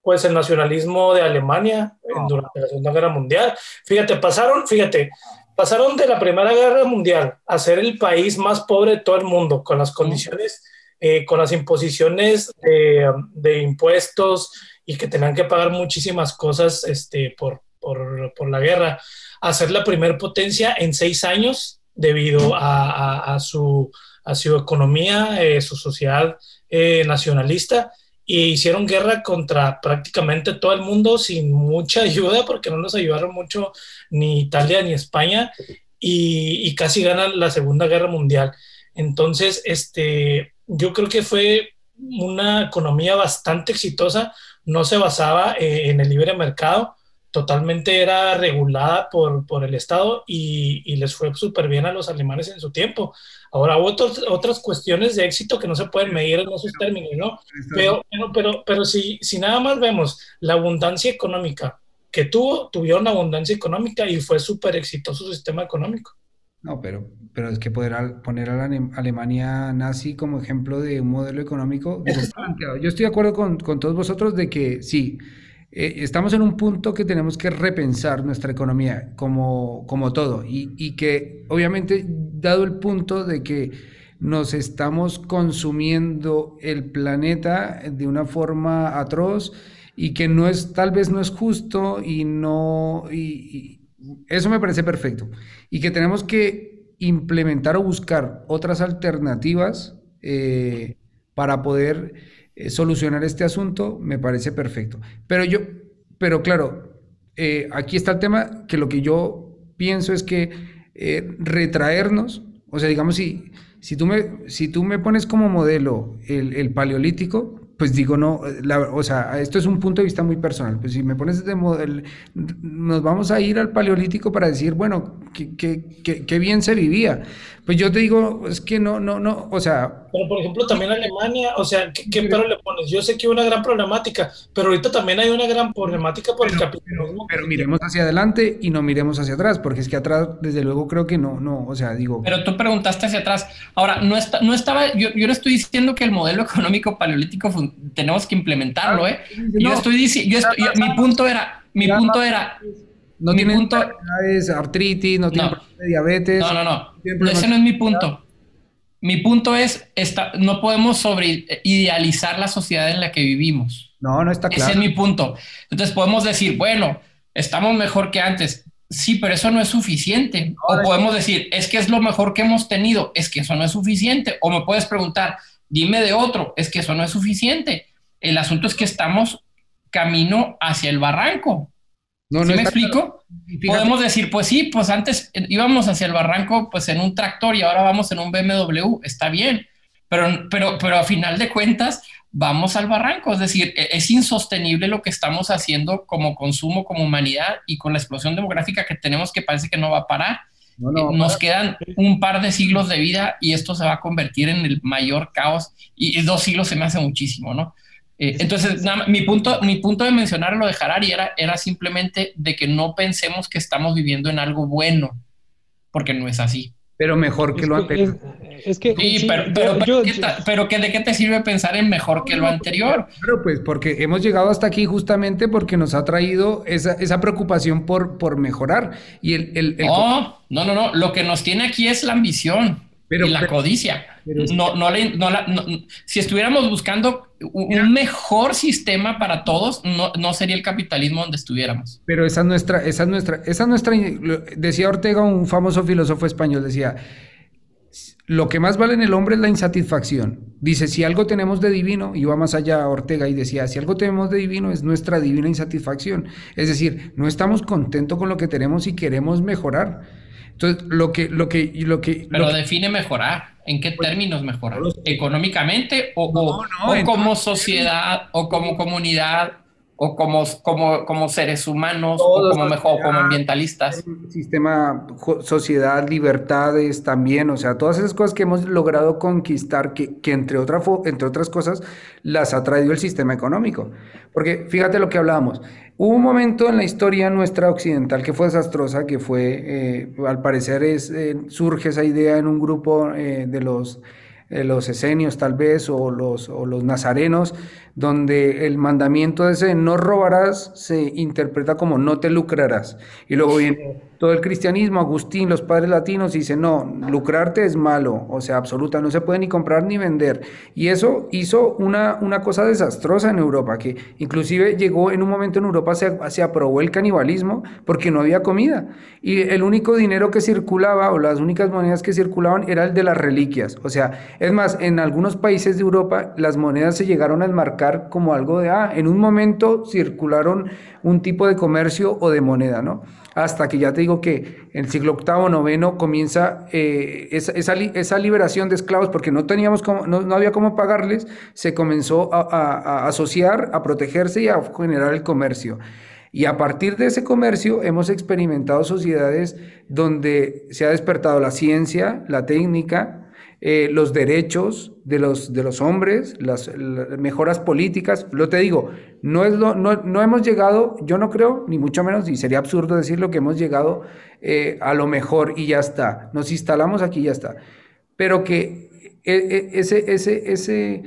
Pues el nacionalismo de Alemania durante la Segunda Guerra Mundial. Fíjate, pasaron, fíjate, pasaron de la Primera Guerra Mundial a ser el país más pobre de todo el mundo, con las condiciones, eh, con las imposiciones de, de, impuestos y que tenían que pagar muchísimas cosas este, por, por, por la guerra, a ser la primer potencia en seis años debido a, a, su, a su economía, eh, su sociedad eh, nacionalista, y hicieron guerra contra prácticamente todo el mundo sin mucha ayuda, porque no nos ayudaron mucho ni Italia ni España, y, y casi ganan la Segunda Guerra Mundial. Entonces, este, yo creo que fue una economía bastante exitosa, no se basaba eh, en el libre mercado, totalmente era regulada por, por el Estado y, y les fue súper bien a los alemanes en su tiempo. Ahora, hubo otras cuestiones de éxito que no se pueden medir en esos términos, ¿no? Pero, pero, pero, si, si nada más vemos la abundancia económica que tuvo, tuvieron abundancia económica y fue súper exitoso su sistema económico.
No, pero, pero es que poder poner a la Alemania nazi como ejemplo de un modelo económico, yo estoy de acuerdo con, con todos vosotros de que sí, eh, estamos en un punto que tenemos que repensar nuestra economía como, como todo y, y, que obviamente dado el punto de que nos estamos consumiendo el planeta de una forma atroz y que no es tal vez no es justo y no y, eso me parece perfecto y que tenemos que implementar o buscar otras alternativas eh, para poder eh, solucionar este asunto, me parece perfecto. Pero yo, pero claro, eh, aquí está el tema que lo que yo pienso es que retraernos, o sea, digamos, si, si, tú me, si tú me pones como modelo el, el paleolítico, pues digo, no, o sea, esto es un punto de vista muy personal. Pues si me pones de modelo, nos vamos a ir al paleolítico para decir, bueno, qué bien se vivía. Pues yo te digo, es que no, no, no, o sea...
Pero por ejemplo, también Alemania, o sea, ¿qué, pero le pones? Yo sé que hay una gran problemática, pero ahorita también hay una gran problemática por el capitalismo.
Pero, miremos hacia adelante y no miremos hacia atrás, porque es que atrás, desde luego, creo que no, no, o sea, digo...
Pero tú preguntaste hacia atrás. Ahora, no, está, no estaba, yo, yo no estoy diciendo que el modelo económico paleolítico tenemos que implementarlo, ¿eh? yo estoy diciendo, mi punto era, mi punto era...
No tiene punto... artritis, no tiene diabetes.
No, no, no. Ese no es mi punto. Mi punto es, esta, no podemos sobre idealizar la sociedad en la que vivimos.
No, no está claro.
Ese es mi punto. Entonces podemos decir, bueno, estamos mejor que antes. Sí, pero eso no es suficiente. o podemos decir, es que es lo mejor que hemos tenido. Es que eso no es suficiente. O me puedes preguntar, dime de otro. Es que eso no es suficiente. El asunto es que estamos camino hacia el barranco. No, me explico? Podemos decir, pues sí, pues antes íbamos hacia el barranco pues en un tractor y ahora vamos en un BMW, está bien, pero, pero, pero a final de cuentas vamos al barranco, es decir, e, es insostenible lo que estamos haciendo como consumo, como humanidad y con la explosión demográfica que tenemos que parece que no va a parar. Eh, nos quedan un par de siglos de vida y esto se va a convertir en el mayor caos y dos siglos se me hace muchísimo, ¿no? Eh, entonces, mi, punto, mi punto de mencionar lo de Harari era, era simplemente de que no pensemos que estamos viviendo en algo bueno, porque no es así.
Pero mejor que lo anterior.
Es, que, sí, pero, pero, ¿de qué te sirve pensar en mejor que lo anterior?
Claro, pues porque hemos llegado hasta aquí justamente porque nos ha traído esa, esa preocupación por, por mejorar. Y el, el,
No, no, no, no. Lo que nos tiene aquí es la ambición y la codicia. no, no, si estuviéramos buscando un mejor sistema para todos, no, no, sería el capitalismo donde estuviéramos.
Pero esa nuestra, esa nuestra, esa nuestra, decía Ortega, un famoso filósofo español, decía, lo que más vale en el hombre es la insatisfacción. Dice, si algo tenemos de divino, va más allá Ortega y decía, si algo tenemos de divino es nuestra divina insatisfacción. Es decir, no estamos contentos con lo que tenemos y queremos mejorar. Entonces, lo que, lo que, lo que.
Pero define mejorar. ¿En qué pues, términos mejorar? ¿Económicamente o, o como sociedad o como comunidad o como, como, como seres humanos, o como mejor, como ambientalistas.
Sistema, sociedad, libertades también, o sea, todas esas cosas que hemos logrado conquistar, que, que entre, otra, entre otras cosas las ha traído el sistema económico. Porque fíjate lo que hablábamos, hubo un momento en la historia nuestra occidental que fue desastrosa, que fue, eh, al parecer es, eh, surge esa idea en un grupo eh, de los los esenios tal vez o los, o los nazarenos, donde el mandamiento ese no robarás se interpreta como no te lucrarás. Y luego viene todo el cristianismo, Agustín, los padres latinos dicen, no, lucrarte es malo, o sea, absoluta, no se puede ni comprar ni vender. Y eso hizo una, una cosa desastrosa en Europa, que inclusive llegó en un momento en Europa, se, se aprobó el canibalismo porque no había comida. Y el único dinero que circulaba, o las únicas monedas que circulaban, era el de las reliquias. O sea, es más, en algunos países de Europa las monedas se llegaron a enmarcar como algo de, ah, en un momento circularon un tipo de comercio o de moneda, ¿no? hasta que ya te digo que en el siglo VIII, IX comienza eh, esa, liberación de esclavos porque no, teníamos no, había cómo pagarles, se comenzó a, asociar, a protegerse y a generar el comercio. Y a partir de ese comercio hemos experimentado sociedades donde se ha despertado la ciencia, la técnica, eh, los derechos de los, de los hombres, las, mejoras políticas. Lo te digo, no, es lo, no, no, hemos llegado, yo no creo, ni mucho menos, y sería absurdo decirlo, que hemos llegado eh, a lo mejor y ya está. Nos instalamos aquí y ya está. Pero que eh, ese, ese, ese,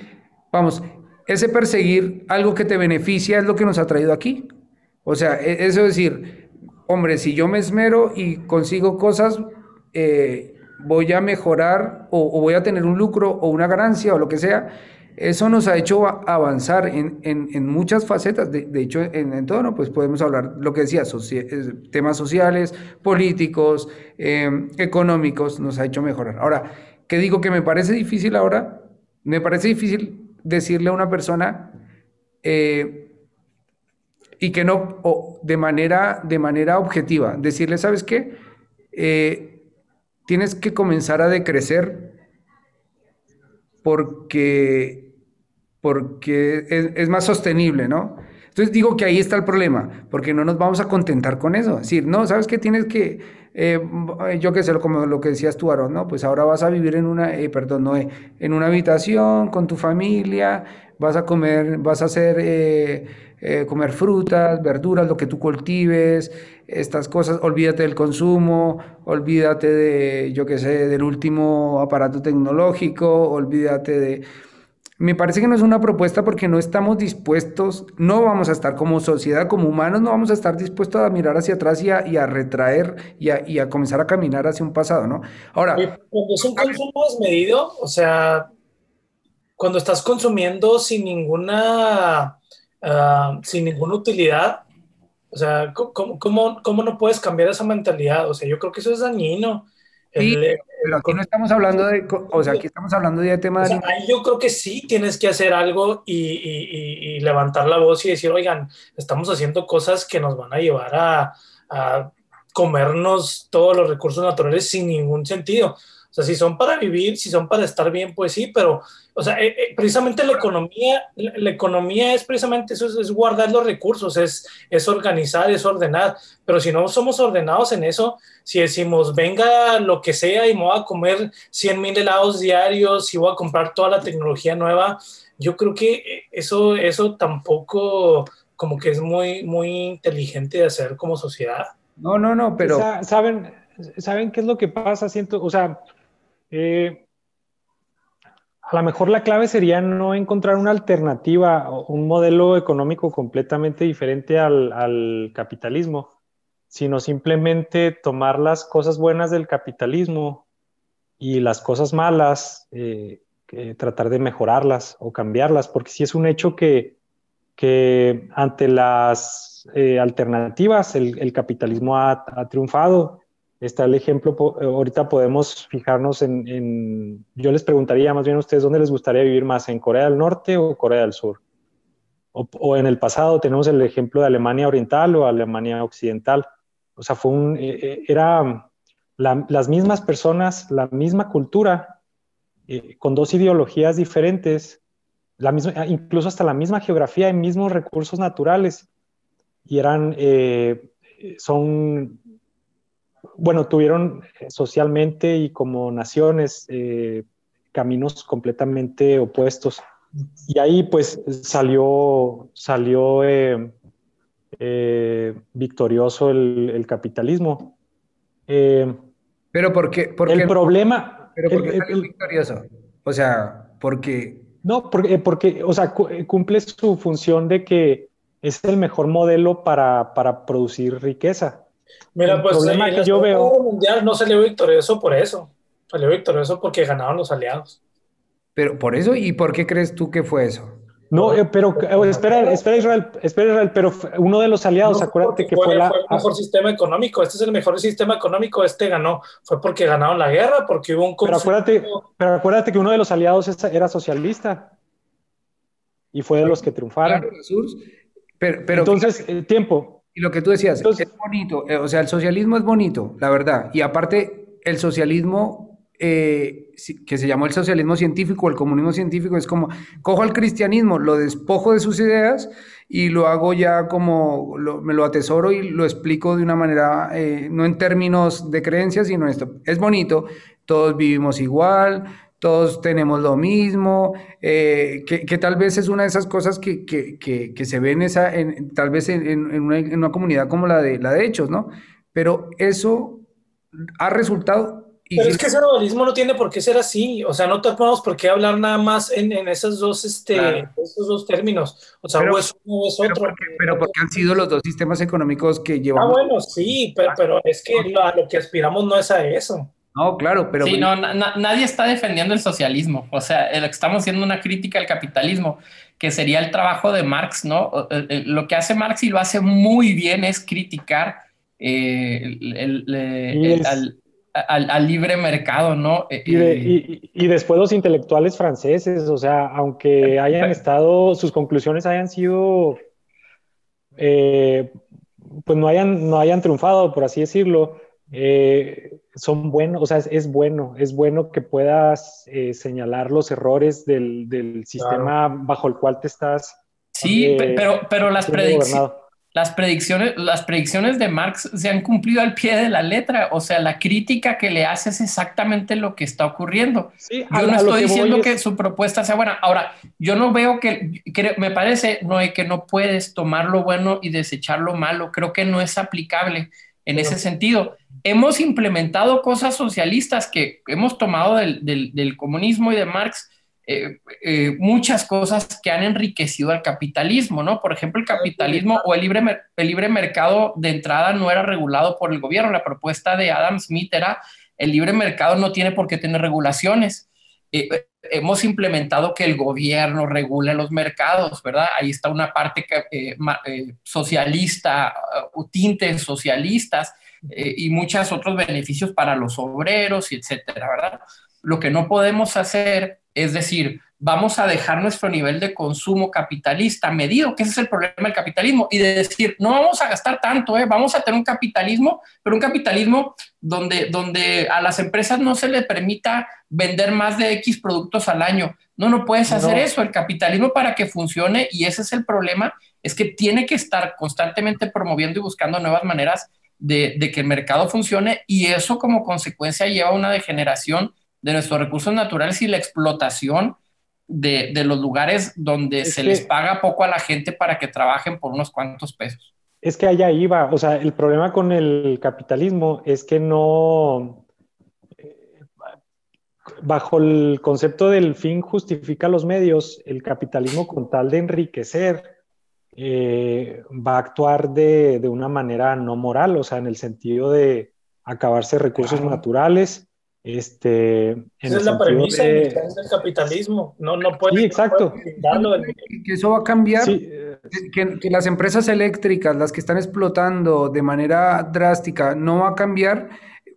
vamos, ese perseguir algo que te beneficia es lo que nos ha traído aquí. O sea, e, eso es decir, hombre, si yo me esmero y consigo cosas, voy a mejorar o, voy a tener un lucro o una ganancia o lo que sea, eso nos ha hecho avanzar en, en, muchas facetas. De, hecho, en, todo, ¿no? Pues podemos hablar, lo que decía, temas sociales, políticos, em, económicos, nos ha hecho mejorar. Ahora, ¿qué digo que me parece difícil ahora? Me parece difícil decirle a una persona eh, y que no, o de manera, de manera objetiva, decirle, ¿sabes qué? Eh, tienes que comenzar a decrecer porque, porque es, más sostenible, ¿no? Entonces digo que ahí está el problema, porque no nos vamos a contentar con eso. Es decir, no, ¿sabes qué? Tienes que, eh, yo qué sé, como lo que decías tú, Aaron, ¿no? Pues ahora vas a vivir en una, eh, perdón, no, en una habitación con tu familia, vas a comer, vas a hacer, eh, comer frutas, verduras, lo que tú cultives, estas cosas, olvídate del consumo, olvídate de, yo qué sé, del último aparato tecnológico, olvídate de... Me parece que no es una propuesta porque no estamos dispuestos, no vamos a estar como sociedad, como humanos, no vamos a estar dispuestos a mirar hacia atrás y a, retraer y a, y a, comenzar a caminar hacia un pasado, ¿no?
Ahora... Cuando es un consumo desmedido, o sea, cuando estás consumiendo sin ninguna, ah, sin ninguna utilidad, o sea, ¿cómo, cómo, cómo no puedes cambiar esa mentalidad? O sea, yo creo que eso es dañino.
Sí, pero aquí no estamos hablando de, o sea, aquí estamos hablando de temas...
O yo creo que sí tienes que hacer algo y, y, y, levantar la voz y decir, oigan, estamos haciendo cosas que nos van a llevar a, a comernos todos los recursos naturales sin ningún sentido. O sea, si son para vivir, si son para estar bien, pues sí, pero, o sea, eh, eh, precisamente la economía, la, economía es precisamente eso, es, guardar los recursos, es, es organizar, es ordenar, pero si no somos ordenados en eso, si decimos, venga lo que sea y me voy a comer 100 mil helados diarios y voy a comprar toda la tecnología nueva, yo creo que eh, eso, eso tampoco como que es muy, muy inteligente de hacer como sociedad.
No, no, no, pero...
¿Saben, ¿Saben qué es lo que pasa? Siento, o sea, eh, a lo mejor la clave sería no encontrar una alternativa un modelo económico completamente diferente al, capitalismo, sino simplemente tomar las cosas buenas del capitalismo y las cosas malas, eh, tratar de mejorarlas o cambiarlas, porque si es un hecho que, que ante las eh, alternativas el, capitalismo ha, triunfado
Está el ejemplo, ahorita podemos fijarnos en, yo les preguntaría más bien a ustedes, ¿dónde les gustaría vivir más? ¿En Corea del Norte o Corea del Sur? O, en el pasado tenemos el ejemplo de Alemania Oriental o Alemania Occidental. O sea, fue un, eh, eh, era las mismas personas, la misma cultura, eh, con dos ideologías diferentes, la misma, incluso hasta la misma geografía y mismos recursos naturales. Y eran, son bueno, tuvieron eh, socialmente y como naciones eh, caminos completamente opuestos. Y ahí pues salió, salió eh, victorioso el, capitalismo.
pero ¿por qué?
el problema...
Pero ¿por qué salió victorioso? O sea, porque...
No, porque, porque, o sea, cumple su función de que es el mejor modelo para, para producir riqueza.
Mira, pues el problema que yo veo mundial no salió victorioso por eso. Salió victorioso porque ganaron los aliados.
Pero por eso, ¿y por qué crees tú que fue eso?
No, eh, pero eh, espera, espera Israel, espera Israel, pero uno de los aliados, acuérdate que fue, la...
el mejor sistema económico, este es el mejor sistema económico, este ganó, fue porque ganaron la guerra, porque hubo un
pero acuérdate, pero acuérdate que uno de los aliados era socialista y fue de los que triunfaron. pero, pero, Entonces, el tiempo,
y lo que tú decías, es bonito, eh, o sea, el socialismo es bonito, la verdad. Y aparte, el socialismo, eh, que se llamó el socialismo científico, el comunismo científico, es como, cojo al cristianismo, lo despojo de sus ideas y lo hago ya como, me lo atesoro y lo explico de una manera, eh, no en términos de creencias, sino esto. Es bonito, todos vivimos igual, todos tenemos lo mismo, eh, que, tal vez es una de esas cosas que, que, se ven esa, en, tal vez en, una, comunidad como la de, la de Hechos, ¿no? Pero eso ha resultado...
Pero es que ese dualismo no tiene por qué ser así, o sea, no tenemos por qué hablar nada más en, esos, dos, este, esos dos términos, o sea,
pero,
o es uno es otro.
Pero porque, han sido los dos sistemas económicos que llevan...
Ah, bueno, sí, pero, pero es que a lo que aspiramos no es a eso.
No, claro, pero...
Sí, no, nadie está defendiendo el socialismo. O sea, estamos haciendo una crítica al capitalismo, que sería el trabajo de Marx, ¿no? Lo que hace Marx y lo hace muy bien es criticar eh, al, libre mercado, ¿no?
Eh, eh, y, después los intelectuales franceses, o sea, aunque hayan estado, sus conclusiones hayan sido, pues no hayan, no hayan triunfado, por así decirlo, eh, son buenos, o sea, es, bueno, es bueno que puedas eh, señalar los errores del, sistema bajo el cual te estás.
Sí, eh, pero, pero las, predicciones, las, predicciones, las predicciones de Marx se han cumplido al pie de la letra, o sea, la crítica que le hace es exactamente lo que está ocurriendo. yo no estoy diciendo que su propuesta sea buena. Ahora, yo no veo que, me parece, no, que no puedes tomar lo bueno y desechar lo malo, creo que no es aplicable en ese sentido. Hemos implementado cosas socialistas que hemos tomado del, comunismo y de Marx, eh, eh, muchas cosas que han enriquecido al capitalismo, ¿no? Por ejemplo, el capitalismo o el libre, el libre mercado de entrada no era regulado por el gobierno. La propuesta de Adam Smith era el libre mercado no tiene por qué tener regulaciones. Eh, hemos implementado que el gobierno regule los mercados, ¿verdad? Ahí está una parte socialista, tintes socialistas, eh, y muchos otros beneficios para los obreros, y etcétera, ¿verdad? Lo que no podemos hacer es decir, vamos a dejar nuestro nivel de consumo capitalista medido, que ese es el problema del capitalismo, y de decir, no vamos a gastar tanto, ¿eh? vamos a tener un capitalismo, pero un capitalismo donde, donde a las empresas no se les permita vender más de X productos al año. No, no puedes hacer eso. El capitalismo para que funcione, y ese es el problema, es que tiene que estar constantemente promoviendo y buscando nuevas maneras de, que el mercado funcione y eso como consecuencia lleva a una degeneración de nuestros recursos naturales y la explotación de, los lugares donde se les paga poco a la gente para que trabajen por unos cuantos pesos.
Es que allá iba, o sea, el problema con el capitalismo es que no, bajo el concepto del fin justifica los medios, el capitalismo con tal de enriquecer eh, va a actuar de, de, una manera no moral, o sea, en el sentido de acabarse recursos naturales. Este,
Esa es la premisa del capitalismo. No, no puede.
Sí, exacto.
que eso va a cambiar. Que, que, las empresas eléctricas, las que están explotando de manera drástica, no va a cambiar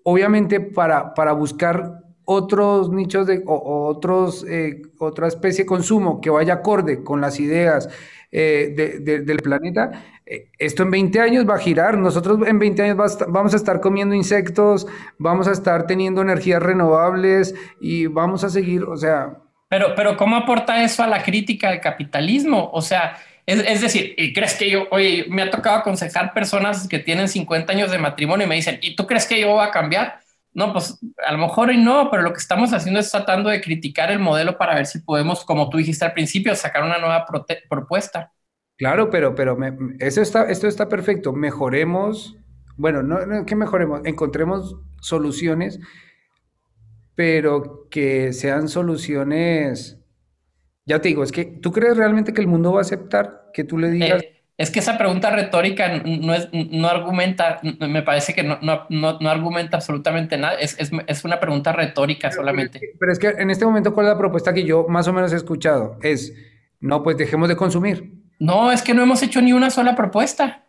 obviamente para, para buscar otros nichos de, o, otros, eh, otra especie de consumo que vaya acorde con las ideas eh, del planeta, esto en 20 años va a girar. Nosotros en 20 años vamos a estar comiendo insectos, vamos a estar teniendo energías renovables y vamos a seguir, o sea...
Pero, pero ¿cómo aporta eso a la crítica del capitalismo? O sea, es, decir, ¿crees que yo, oye, me ha tocado aconsejar personas que tienen 50 años de matrimonio y me dicen, ¿y tú crees que yo voy a cambiar? No, pues a lo mejor y no, pero lo que estamos haciendo es tratando de criticar el modelo para ver si podemos, como tú dijiste al principio, sacar una nueva propuesta.
Claro, pero, pero eso está, esto está perfecto. Mejoremos, bueno, no, no que mejoremos, encontremos soluciones, pero que sean soluciones. Ya te digo, es que tú crees realmente que el mundo va a aceptar que tú le digas.
Eh, es que esa pregunta retórica no, es, no argumenta, me parece que no, no, no argumenta absolutamente nada, es, es, es, una pregunta retórica solamente.
Pero es que en este momento, ¿cuál es la propuesta que yo más o menos he escuchado? Es, no, pues dejemos de consumir.
No, es que no hemos hecho ni una sola propuesta.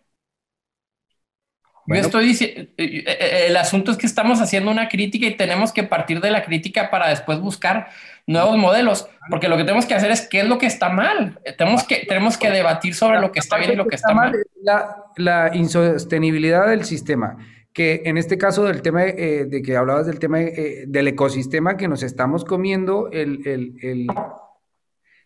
Yo estoy diciendo, eh, eh, eh, el asunto es que estamos haciendo una crítica y tenemos que partir de la crítica para después buscar nuevos modelos, porque lo que tenemos que hacer es qué es lo que está mal. Tenemos que, tenemos que debatir sobre lo que está bien y lo que está mal.
La, la insostenibilidad del sistema, que en este caso del tema de que hablabas del tema del ecosistema que nos estamos comiendo, el, el, el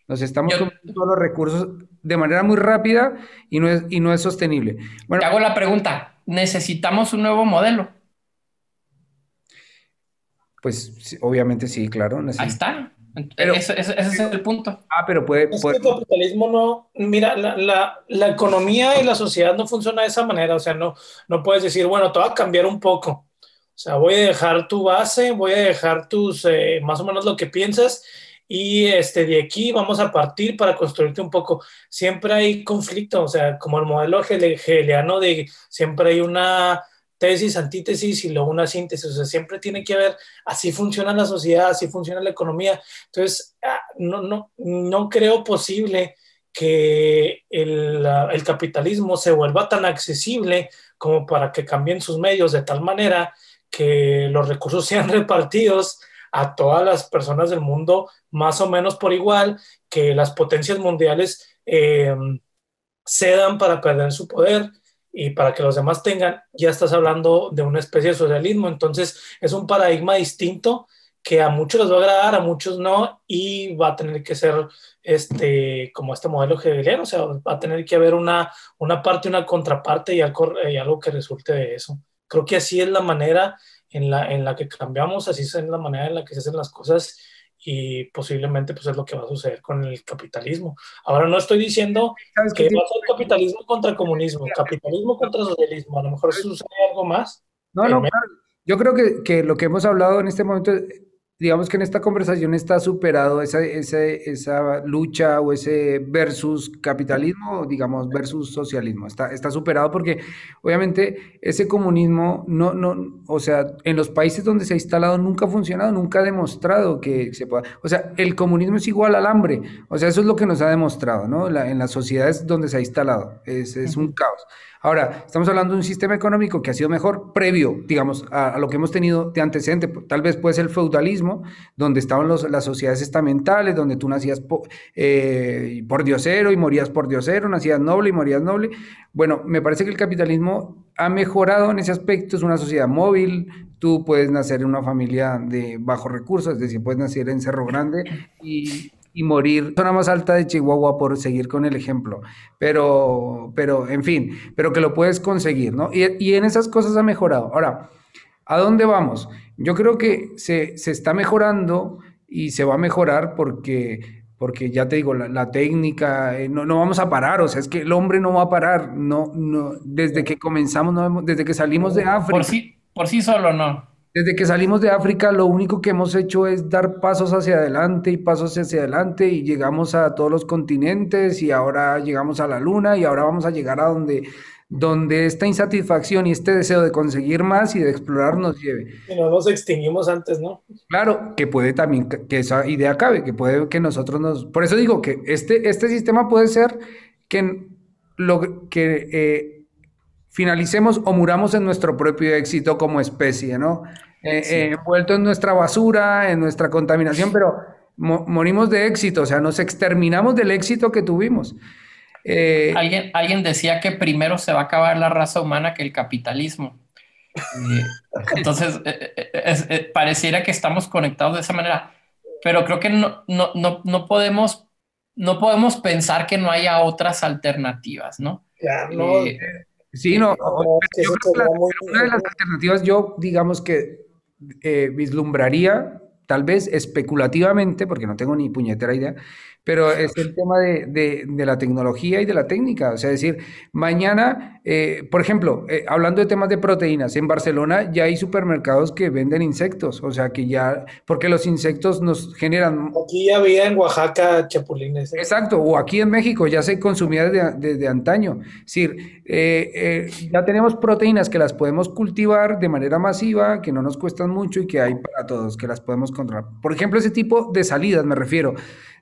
nos estamos comiendo todos los recursos de manera muy rápida y no es, y no es sostenible.
Bueno, Te hago la pregunta, ¿necesitamos un nuevo modelo?
Pues obviamente sí, claro.
Ahí está. ese, es el punto.
Ah, pero puede...
Es el capitalismo no... Mira, la, economía y la sociedad no funciona de esa manera. O sea, no, no puedes decir, bueno, te va a cambiar un poco. O sea, voy a dejar tu base, voy a dejar tus, eh, más o menos lo que piensas y este, de aquí vamos a partir para construirte un poco. Siempre hay conflicto, o sea, como el modelo hegeliano de siempre hay una tesis, antítesis y luego una síntesis. O sea, siempre tiene que haber, así funciona la sociedad, así funciona la economía. Entonces, ah, no, no, no creo posible que el, el, capitalismo se vuelva tan accesible como para que cambien sus medios de tal manera que los recursos sean repartidos a todas las personas del mundo más o menos por igual, que las potencias mundiales eh, cedan para perder su poder y para que los demás tengan, ya estás hablando de una especie de socialismo, entonces es un paradigma distinto que a muchos les va a agradar, a muchos no, y va a tener que ser este, como este modelo hegeliano, o sea, va a tener que haber una, una parte, una contraparte y algo, y algo que resulte de eso. Creo que así es la manera en la, en la que cambiamos, así es la manera en la que se hacen las cosas y posiblemente pues es lo que va a suceder con el capitalismo. Ahora no estoy diciendo que va a ser capitalismo contra comunismo, capitalismo contra socialismo, a lo mejor sucede algo más.
No, no, yo creo que, que, lo que hemos hablado en este momento digamos que en esta conversación está superado esa, esa, lucha o ese versus capitalismo, digamos, versus socialismo. Está, está superado porque obviamente ese comunismo no, no, o sea, en los países donde se ha instalado nunca ha funcionado, nunca ha demostrado que se pueda. O sea, el comunismo es igual al hambre. O sea, eso es lo que nos ha demostrado, ¿no? en las sociedades donde se ha instalado. Es, es un caos. Ahora, estamos hablando de un sistema económico que ha sido mejor previo, digamos, a, lo que hemos tenido de antecedente. Tal vez puede ser el feudalismo, donde estaban las sociedades estamentales, donde tú nacías eh, por diosero y morías por diosero, nacías noble y morías noble. Bueno, me parece que el capitalismo ha mejorado en ese aspecto, es una sociedad móvil, tú puedes nacer en una familia de bajos recursos, es decir, puedes nacer en Cerro Grande y y morir zona más alta de Chihuahua por seguir con el ejemplo. Pero, pero, en fin, pero que lo puedes conseguir, ¿no? Y, y en esas cosas ha mejorado. Ahora, ¿a dónde vamos? Yo creo que se, se está mejorando y se va a mejorar porque, porque ya te digo, la, técnica, eh, no, no, vamos a parar, o sea, es que el hombre no va a parar, no, no, desde que comenzamos, no, desde que salimos de África.
Por sí, por sí solo no.
Desde que salimos de África, lo único que hemos hecho es dar pasos hacia adelante y pasos hacia adelante y llegamos a todos los continentes y ahora llegamos a la luna y ahora vamos a llegar a donde, donde esta insatisfacción y este deseo de conseguir más y de explorar nos lleve.
No nos extinguimos antes, ¿no?
Claro, que puede también que esa idea cabe, que puede que nosotros nos... Por eso digo que este, este sistema puede ser que lo que... Eh, finalicemos o muramos en nuestro propio éxito como especie, ¿no? Eh, eh, envuelto en nuestra basura, en nuestra contaminación, pero morimos de éxito, o sea, nos exterminamos del éxito que tuvimos.
Eh, alguien, alguien decía que primero se va a acabar la raza humana que el capitalismo. entonces, pareciera que estamos conectados de esa manera, pero creo que no, no, no, no, podemos, no podemos pensar que no haya otras alternativas, ¿no?
Sí, no, una de las alternativas yo digamos que eh, vislumbraría, tal vez especulativamente, porque no tengo ni puñetera idea, pero es el tema de, la tecnología y de la técnica. O sea, decir, mañana, eh, por ejemplo, eh, hablando de temas de proteínas, en Barcelona ya hay supermercados que venden insectos, o sea, que ya, porque los insectos nos generan...
Aquí ya había en Oaxaca chapulines.
¿eh? Exacto, o aquí en México ya se consumía desde, antaño. Es decir, ya tenemos proteínas que las podemos cultivar de manera masiva, que no nos cuestan mucho y que hay para todos, que las podemos controlar. Por ejemplo, ese tipo de salidas me refiero.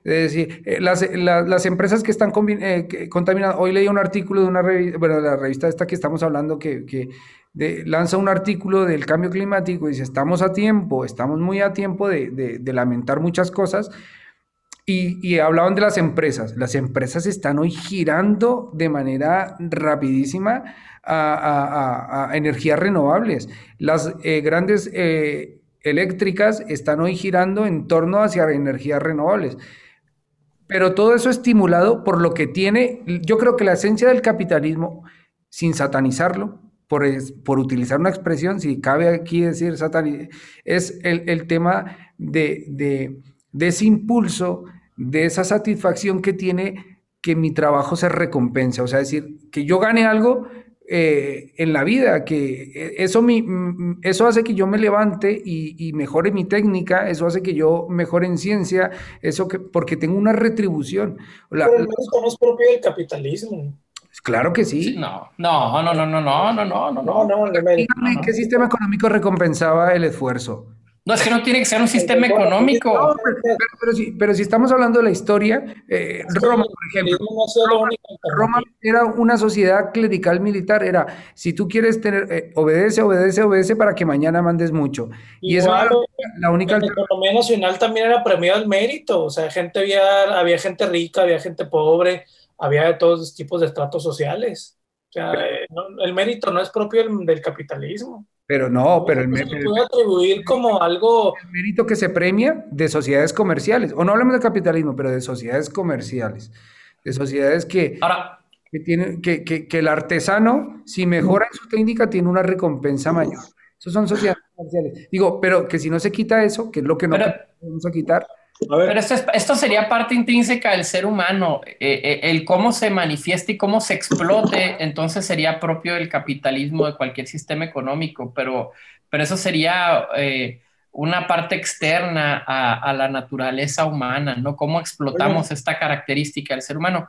Es decir, eh, las, las, empresas que están eh, contaminadas, hoy leí un artículo de una revista, bueno, la revista esta que estamos hablando, que, que lanza un artículo del cambio climático y dice, estamos a tiempo, estamos muy a tiempo de, de, lamentar muchas cosas. Y, y, hablaban de las empresas. Las empresas están hoy girando de manera rapidísima a, a, energías renovables. Las eh, grandes eléctricas están hoy girando en torno hacia energías renovables. Pero todo eso estimulado por lo que tiene, yo creo que la esencia del capitalismo, sin satanizarlo, por, por utilizar una expresión, si cabe aquí decir satanizar, es el, tema de, de, de ese impulso, de esa satisfacción que tiene que mi trabajo se recompensa. O sea, decir, que yo gane algo, eh, en la vida, que eh, eso, mi, eso hace que yo me levante y, mejore mi técnica, eso hace que yo mejore en ciencia, eso que, porque tengo una retribución.
La, Pero el no es propio del capitalismo.
Claro que sí.
No, no, no, no, no, no, no, no, no, no. no,
no ¿Qué sistema económico recompensaba el esfuerzo?
No, es que no tiene que ser un sistema económico.
pero, si, estamos hablando de la historia, eh, Roma, por ejemplo, Roma, era una sociedad clerical militar, era, si tú quieres tener, eh, obedece, obedece, obedece para que mañana mandes mucho. Y esa era la única...
La economía nacional también era premio al mérito, o sea, gente había, había gente rica, había gente pobre, había de todos tipos de estratos sociales. O sea, eh, el mérito no es propio del capitalismo.
Pero no, pero el,
mérito. se puede atribuir como algo.
El mérito que se premia de sociedades comerciales, o no hablemos de capitalismo, pero de sociedades comerciales, de sociedades que.
Ahora.
Que, tiene, que, que, que el artesano, si mejora en su técnica, tiene una recompensa mayor. Esas son sociedades comerciales. Digo, pero que si no se quita eso, que es lo que no vamos a quitar,
pero esto, esto, sería parte intrínseca del ser humano, eh, eh, el cómo se manifiesta y cómo se explote, entonces sería propio del capitalismo de cualquier sistema económico, pero, pero eso sería eh, una parte externa a, la naturaleza humana, ¿no? Cómo explotamos esta característica del ser humano.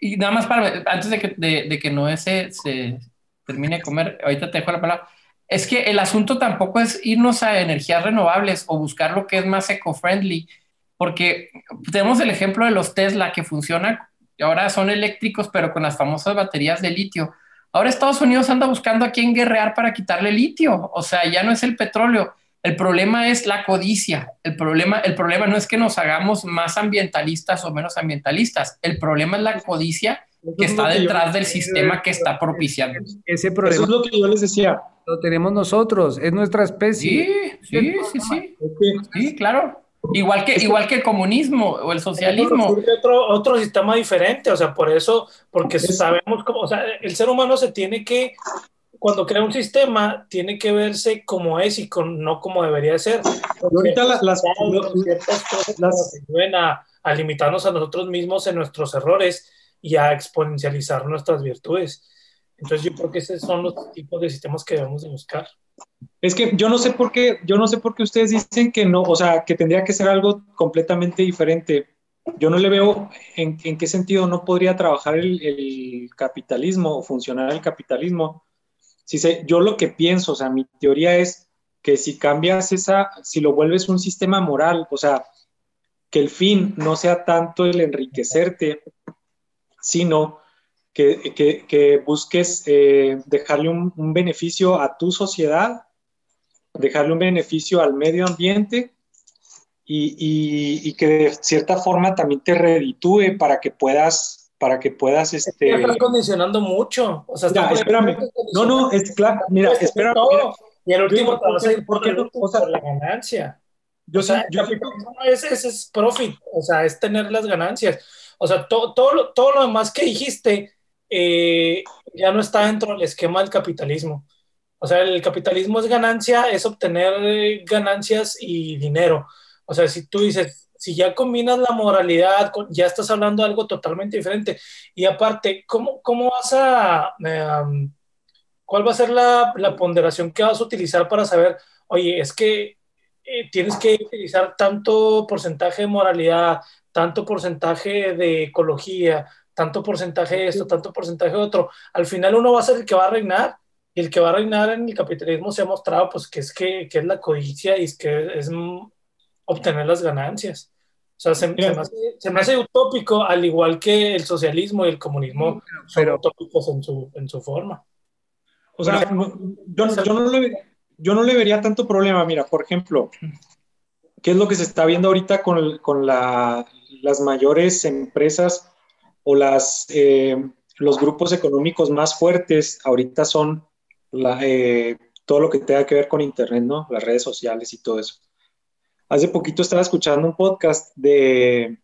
y nada más para, antes de que, de, que Noé se, se termine de comer, ahorita te dejo la palabra es que el asunto tampoco es irnos a energías renovables o buscar lo que es más eco-friendly, porque tenemos el ejemplo de los Tesla que funcionan, ahora son eléctricos, pero con las famosas baterías de litio. Ahora Estados Unidos anda buscando a quién guerrear para quitarle litio, o sea, ya no es el petróleo, el problema es la codicia, el problema, el problema no es que nos hagamos más ambientalistas o menos ambientalistas, el problema es la codicia que está detrás del sistema que está propiciando.
Ese problema. Eso
es lo que yo les decía
lo tenemos nosotros, es nuestra especie.
Sí, sí, sí, sí. Sí, claro. Igual que, igual que el comunismo o el socialismo.
Otro, otro sistema diferente, o sea, por eso, porque sabemos cómo, o sea, el ser humano se tiene que, cuando crea un sistema, tiene que verse como es y con, no como debería ser.
ahorita las, las,
cosas a, a limitarnos a nosotros mismos en nuestros errores y a exponencializar nuestras virtudes. Entonces yo creo que esos son los tipos de sistemas que debemos de buscar.
Es que yo no sé por qué, yo no sé por qué ustedes dicen que no, o sea, que tendría que ser algo completamente diferente. Yo no le veo en, en qué sentido no podría trabajar el, el, capitalismo o funcionar el capitalismo. Si sé, yo lo que pienso, o sea, mi teoría es que si cambias esa, si lo vuelves un sistema moral, o sea, que el fin no sea tanto el enriquecerte, sino que, busques eh, dejarle un, beneficio a tu sociedad, dejarle un beneficio al medio ambiente y, que de cierta forma también te reditúe para que puedas, para que puedas, este...
Estás condicionando mucho. O sea,
espérame. No, no, es claro. Mira, espérame.
Y el último te vas a ir por, la ganancia. Yo sé, yo ese, es profit, o sea, es tener las ganancias. O sea, todo, todo, todo lo demás que dijiste eh, ya no está dentro del esquema del capitalismo. O sea, el capitalismo es ganancia, es obtener ganancias y dinero. O sea, si tú dices, si ya combinas la moralidad, ya estás hablando de algo totalmente diferente. Y aparte, ¿cómo, cómo vas a... Em, ¿Cuál va a ser la, la, ponderación que vas a utilizar para saber, oye, es que eh, tienes que utilizar tanto porcentaje de moralidad, tanto porcentaje de ecología, tanto porcentaje de esto, tanto porcentaje de otro. Al final uno va a ser el que va a reinar y el que va a reinar en el capitalismo se ha mostrado pues que es que, que es la codicia y es que es obtener las ganancias. O sea, se, me, hace, utópico, al igual que el socialismo y el comunismo son utópicos en su, en su forma.
O sea, yo, yo, no le, yo no le vería tanto problema. Mira, por ejemplo, ¿qué es lo que se está viendo ahorita con, con la, las mayores empresas o las, eh, los grupos económicos más fuertes ahorita son eh, todo lo que tenga que ver con Internet, ¿no? Las redes sociales y todo eso. Hace poquito estaba escuchando un podcast de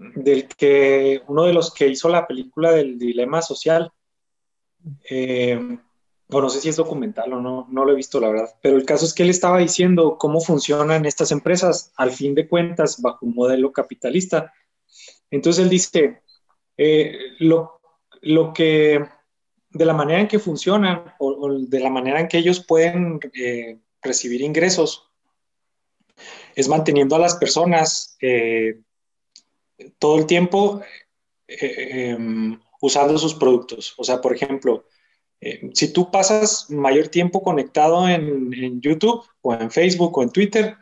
del que uno de los que hizo la película del dilema social, eh, o no sé si es documental o no, no lo he visto la verdad, pero el caso es que él estaba diciendo cómo funcionan estas empresas al fin de cuentas bajo un modelo capitalista. Entonces él dice, eh, lo, lo, que, de la manera en que funcionan o, de la manera en que ellos pueden eh, recibir ingresos, es manteniendo a las personas eh, todo el tiempo em, usando sus productos. O sea, por ejemplo, si tú pasas mayor tiempo conectado en, en, YouTube o en Facebook o en Twitter,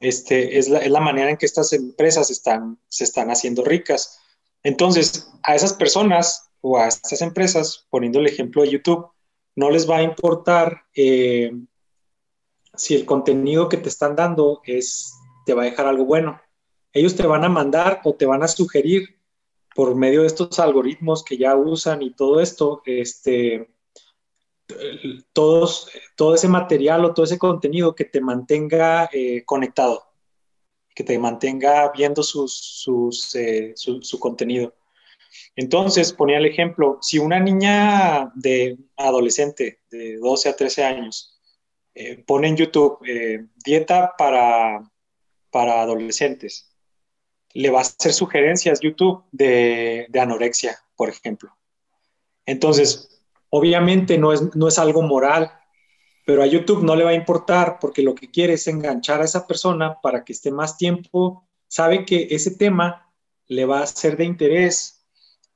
este, es, la, es la manera en que estas empresas están, se están haciendo ricas. Entonces, a esas personas o a estas empresas, poniendo el ejemplo de YouTube, no les va a importar eh, si el contenido que te están dando es, te va a dejar algo bueno. Ellos te van a mandar o te van a sugerir por medio de estos algoritmos que ya usan y todo esto, este, todos, todo ese material o todo ese contenido que te mantenga eh, conectado que te mantenga viendo eh, su, contenido. Entonces, ponía el ejemplo, si una niña de adolescente de 12 a 13 años eh, pone en YouTube dieta para, para adolescentes, le va a hacer sugerencias YouTube de, anorexia, por ejemplo. Entonces, obviamente no es, no es algo moral, pero a YouTube no le va a importar porque lo que quiere es enganchar a esa persona para que esté más tiempo, sabe que ese tema le va a ser de interés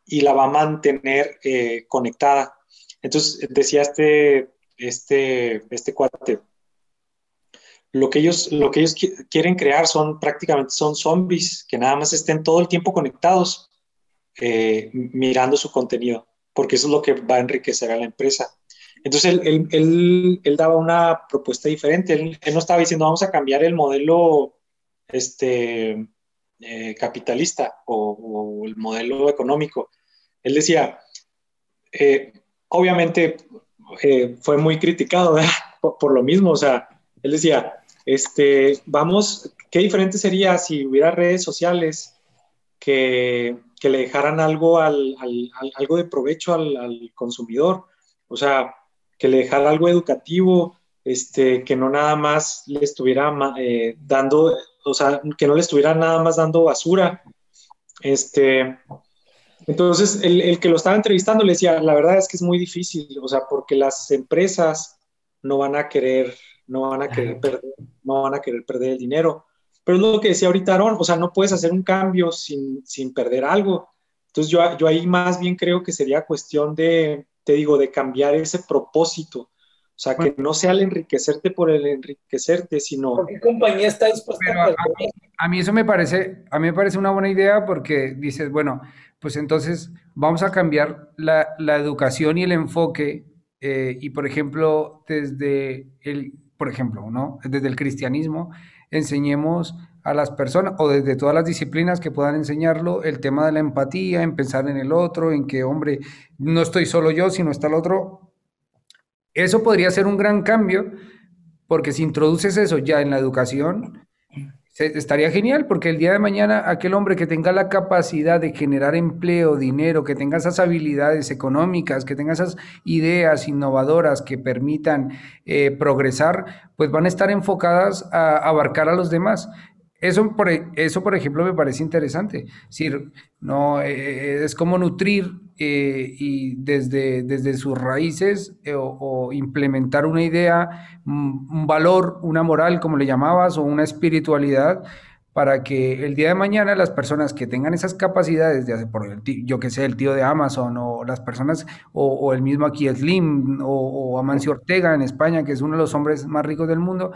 y la va a mantener eh, conectada. Entonces, decía este, este, este cuate, lo que ellos, lo que ellos quieren crear son prácticamente son zombies que nada más estén todo el tiempo conectados eh, mirando su contenido, porque eso es lo que va a enriquecer a la empresa. Entonces él, daba una propuesta diferente. Él, no estaba diciendo vamos a cambiar el modelo este, eh, capitalista o, el modelo económico. Él decía, eh, obviamente eh, fue muy criticado por, lo mismo. O sea, él decía, este, vamos, ¿qué diferente sería si hubiera redes sociales que, le dejaran algo, algo de provecho al, al consumidor? O sea, que le dejara algo educativo, este, que no nada más le estuviera eh, dando, o sea, que no le estuviera nada más dando basura. Este, entonces, el, que lo estaba entrevistando le decía, la verdad es que es muy difícil, o sea, porque las empresas no van a querer, no van a querer perder, no van a querer perder el dinero. Pero es lo que decía ahorita Aaron, o sea, no puedes hacer un cambio sin, sin perder algo. Entonces, yo, yo ahí más bien creo que sería cuestión de, te digo, de cambiar ese propósito. O sea, que no sea el enriquecerte por el enriquecerte, sino...
¿Por qué compañía está dispuesta
a, A mí eso me parece, a mí me parece una buena idea porque dices, bueno, pues entonces vamos a cambiar la, la educación y el enfoque eh, y por ejemplo, desde el, por ejemplo, ¿no? Desde el cristianismo, enseñemos a las personas, o desde todas las disciplinas que puedan enseñarlo, el tema de la empatía, en pensar en el otro, en que, hombre, no estoy solo yo, sino está el otro. Eso podría ser un gran cambio, porque si introduces eso ya en la educación, estaría genial porque el día de mañana aquel hombre que tenga la capacidad de generar empleo, dinero, que tenga esas habilidades económicas, que tenga esas ideas innovadoras que permitan eh, progresar, pues van a estar enfocadas a abarcar a los demás. Eso por, e, eso, por ejemplo, me parece interesante. Es decir, no, eh, es como nutrir eh, y desde, desde sus raíces o, implementar una idea, un, valor, una moral, como le llamabas, o una espiritualidad, para que el día de mañana las personas que tengan esas capacidades de hacer, por el yo que sé, el tío de Amazon, o las personas, o, el mismo aquí Slim, o Amancio Ortega en España, que es uno de los hombres más ricos del mundo,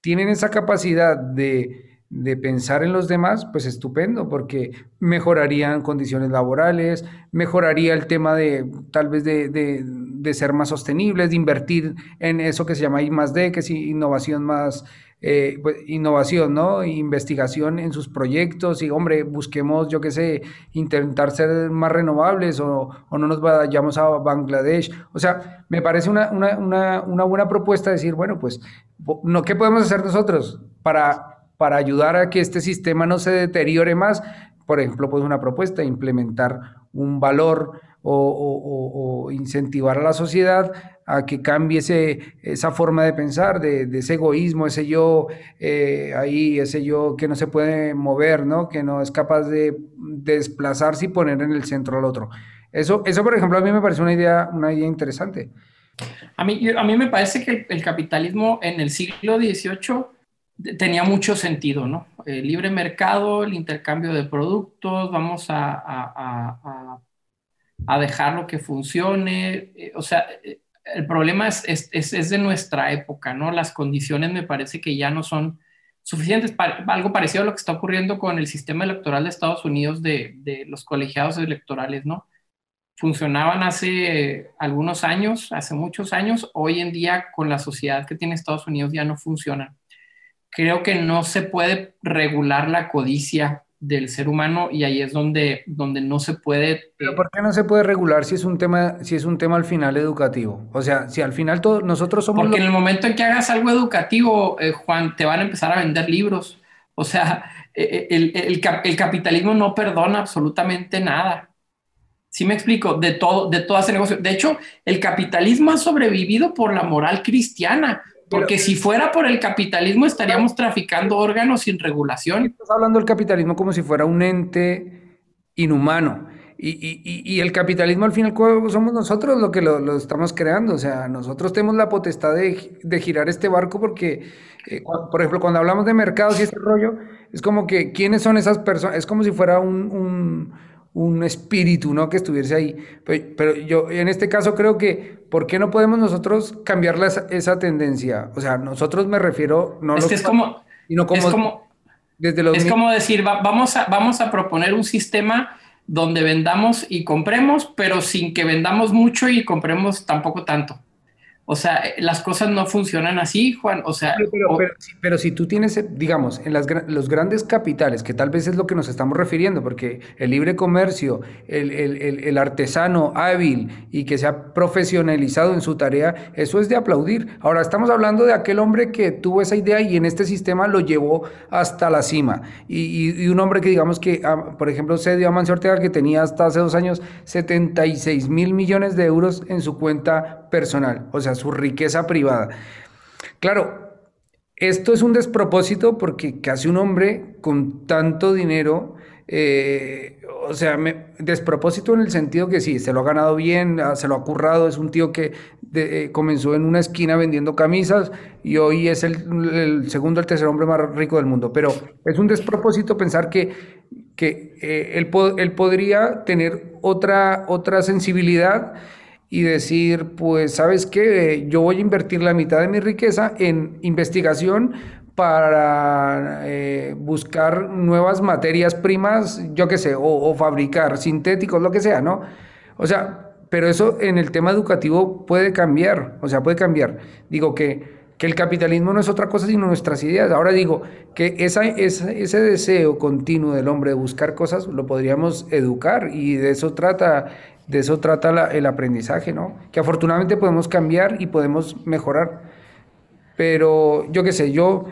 tienen esa capacidad de de pensar en los demás, pues estupendo, porque mejorarían condiciones laborales, mejoraría el tema de tal vez de, ser más sostenibles, de invertir en eso que se llama I más D, que es innovación más, eh, pues, innovación, ¿no? Investigación en sus proyectos y, hombre, busquemos, yo qué sé, intentar ser más renovables o, o, no nos vayamos a Bangladesh. O sea, me parece una, una, una, una buena propuesta decir, bueno, pues, no, ¿qué podemos hacer nosotros para para ayudar a que este sistema no se deteriore más. Por ejemplo, pues una propuesta, implementar un valor o, incentivar a la sociedad a que cambie esa forma de pensar, de, ese egoísmo, ese yo eh, ahí, ese yo que no se puede mover, ¿no? que no es capaz de, desplazarse y poner en el centro al otro. Eso, eso, por ejemplo, a mí me parece una idea, una idea interesante.
A mí, a mí me parece que el capitalismo en el siglo XVIII tenía mucho sentido, ¿no? El libre mercado, el intercambio de productos, vamos a, a, dejarlo que funcione. Eh, o sea, eh, el problema es, es, es, de nuestra época, ¿no? Las condiciones me parece que ya no son suficientes. Algo parecido a lo que está ocurriendo con el sistema electoral de Estados Unidos de, de los colegiados electorales, ¿no? Funcionaban hace algunos años, hace muchos años, hoy en día con la sociedad que tiene Estados Unidos ya no funcionan creo que no se puede regular la codicia del ser humano y ahí es donde, donde no se puede...
¿Pero por qué no se puede regular si es un tema, si es un tema al final educativo? O sea, si al final todos nosotros somos...
Porque en el momento en que hagas algo educativo, eh, Juan, te van a empezar a vender libros. O sea, eh, eh, el, el, capitalismo no perdona absolutamente nada. ¿Sí me explico? De todo, de todo ese negocio. De hecho, el capitalismo ha sobrevivido por la moral cristiana. Porque si fuera por el capitalismo estaríamos traficando órganos sin regulación.
Estás hablando del capitalismo como si fuera un ente inhumano. Y, y, y, el capitalismo al final somos nosotros lo que lo, estamos creando. O sea, nosotros tenemos la potestad de, de girar este barco porque, eh, por ejemplo, cuando hablamos de mercados y este rollo, es como que, ¿quiénes son esas personas? Es como si fuera un, un un espíritu, ¿no? Que estuviese ahí. Pero, yo en este caso creo que, ¿por qué no podemos nosotros cambiar esa tendencia? O sea, nosotros me refiero,
no es que es como, sino como, es como, desde los es como decir, vamos, a, vamos a proponer un sistema donde vendamos y compremos, pero sin que vendamos mucho y compremos tampoco tanto. O sea, las cosas no funcionan así, Juan. O sea,
pero, si tú tienes, digamos, en las, los grandes capitales, que tal vez es lo que nos estamos refiriendo, porque el libre comercio, el, el, el, artesano hábil y que se ha profesionalizado en su tarea, eso es de aplaudir. Ahora, estamos hablando de aquel hombre que tuvo esa idea y en este sistema lo llevó hasta la cima. Y, y, un hombre que, digamos, que, ah, por ejemplo, se dio a Mancio Ortega, que tenía hasta hace dos años 76 mil millones de euros en su cuenta personal. O sea, su riqueza privada. Claro, esto es un despropósito porque casi un hombre con tanto dinero, eh, o sea, despropósito en el sentido que sí, se lo ha ganado bien, ah, se lo ha currado, es un tío que eh, comenzó en una esquina vendiendo camisas y hoy es el, segundo, el tercer hombre más rico del mundo. Pero es un despropósito pensar que, que eh, él, él, podría tener otra, otra sensibilidad y decir, pues, ¿sabes qué? Yo voy a invertir la mitad de mi riqueza en investigación para eh, buscar nuevas materias primas, yo qué sé, o, fabricar sintéticos, lo que sea, ¿no? O sea, pero eso en el tema educativo puede cambiar, o sea, puede cambiar. Digo que, que el capitalismo no es otra cosa sino nuestras ideas. Ahora digo que esa, ese deseo continuo del hombre de buscar cosas lo podríamos educar y de eso trata de eso trata el aprendizaje, ¿no? Que afortunadamente podemos cambiar y podemos mejorar. Pero yo qué sé, yo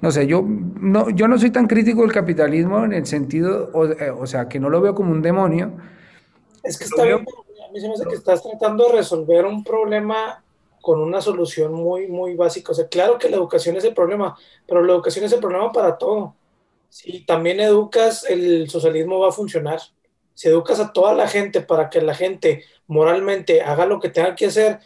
no sé, yo no, yo no soy tan crítico del capitalismo en el sentido, o, eh, sea, que no lo veo como un demonio.
Es que está bien, a mí se me hace que estás tratando de resolver un problema con una solución muy, muy básica. O sea, claro que la educación es el problema, pero la educación es el problema para todo. Si también educas, el socialismo va a funcionar. Si educas a toda la gente para que la gente moralmente haga lo que tenga que hacer,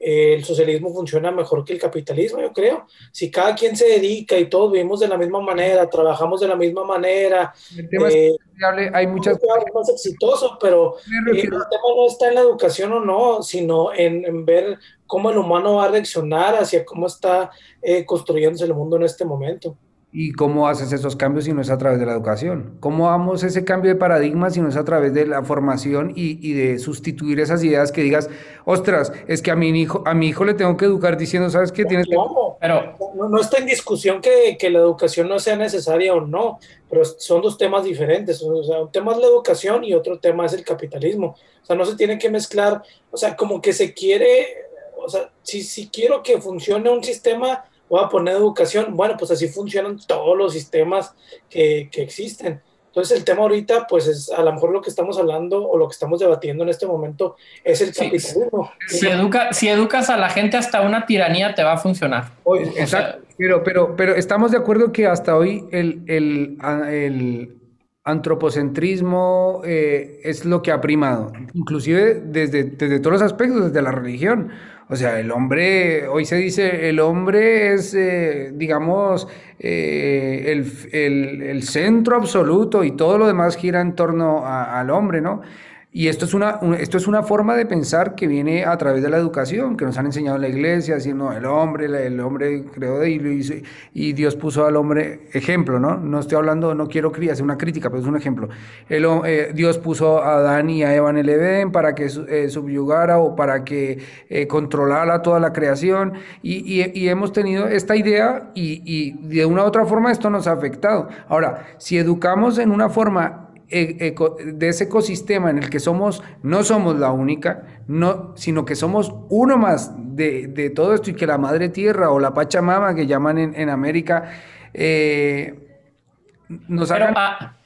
el socialismo funciona mejor que el capitalismo, yo creo. Si cada quien se dedica y todos vivimos de la misma manera, trabajamos de la misma manera,
el tema eh, es hay muchas
más exitoso, pero eh, el tema no está en la educación o no, sino en, ver cómo el humano va a reaccionar hacia cómo está eh, construyéndose el mundo en este momento.
¿Y cómo haces esos cambios si no es a través de la educación? ¿Cómo damos ese cambio de paradigma si no es a través de la formación y, de sustituir esas ideas que digas, ostras, es que a mi hijo, a mi hijo le tengo que educar diciendo, ¿sabes qué? Tienes que...
Pero no, está en discusión que, que, la educación no sea necesaria o no, pero son dos temas diferentes. O sea, un tema es la educación y otro tema es el capitalismo. O sea, no se tiene que mezclar, o sea, como que se quiere, o sea, si, si quiero que funcione un sistema voy a poner educación. Bueno, pues así funcionan todos los sistemas que, que, existen. Entonces el tema ahorita, pues es a lo mejor lo que estamos hablando o lo que estamos debatiendo en este momento es el capitalismo.
Si, educa, si educas a la gente hasta una tiranía te va a funcionar.
exacto, pero, pero, pero estamos de acuerdo que hasta hoy el, el, el antropocentrismo eh, es lo que ha primado, inclusive desde, desde todos los aspectos, desde la religión. O sea, el hombre, hoy se dice, el hombre es, eh, digamos, eh, el, el, centro absoluto y todo lo demás gira en torno al hombre, ¿no? Y esto es, una, esto es una forma de pensar que viene a través de la educación, que nos han enseñado en la iglesia, diciendo el hombre, el hombre creó de y, y Dios puso al hombre ejemplo, ¿no? No estoy hablando, no quiero hacer una crítica, pero es un ejemplo. Eh, Dios puso a Adán y a Eva en el Edén para que eh, subyugara o para que eh, controlara toda la creación y, y, hemos tenido esta idea y, y de una u otra forma esto nos ha afectado. Ahora, si educamos en una forma e, de ese ecosistema en el que somos, no somos la única, no, sino que somos uno más de, todo esto y que la madre tierra o la Pachamama que llaman en, América eh, nos hagan... Ah,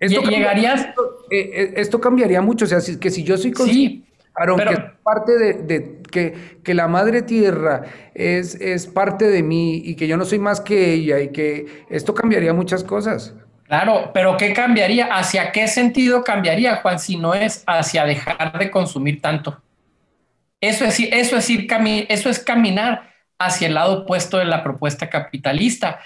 esto llegarías...
Cambiaría, eh, eh, esto cambiaría mucho, o sea, que si yo soy consciente, que parte de, que, que, la madre tierra es, es parte de mí y que yo no soy más que ella y que esto cambiaría muchas cosas.
Claro, pero ¿qué cambiaría? ¿Hacia qué sentido cambiaría, Juan, si no es hacia dejar de consumir tanto? Eso es, eso es, ir eso es caminar hacia el lado opuesto de la propuesta capitalista.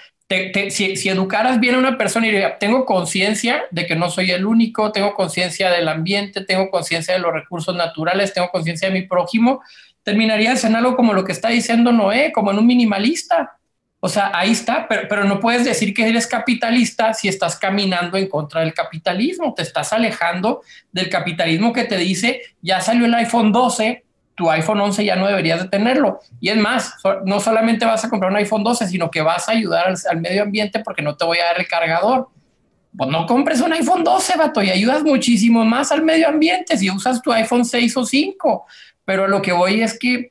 si, educaras bien a una persona y diría, tengo conciencia de que no soy el único, tengo conciencia del ambiente, tengo conciencia de los recursos naturales, tengo conciencia de mi prójimo, terminarías en algo como lo que está diciendo Noé, como en un minimalista o sea, ahí está, pero, no puedes decir que eres capitalista si estás caminando en contra del capitalismo, te estás alejando del capitalismo que te dice, ya salió el iPhone 12, tu iPhone 11 ya no deberías de tenerlo. Y es más, no solamente vas a comprar un iPhone 12, sino que vas a ayudar al, medio ambiente porque no te voy a dar el cargador. Pues no compres un iPhone 12, vato, y ayudas muchísimo más al medio ambiente si usas tu iPhone 6 o 5. Pero lo que voy es que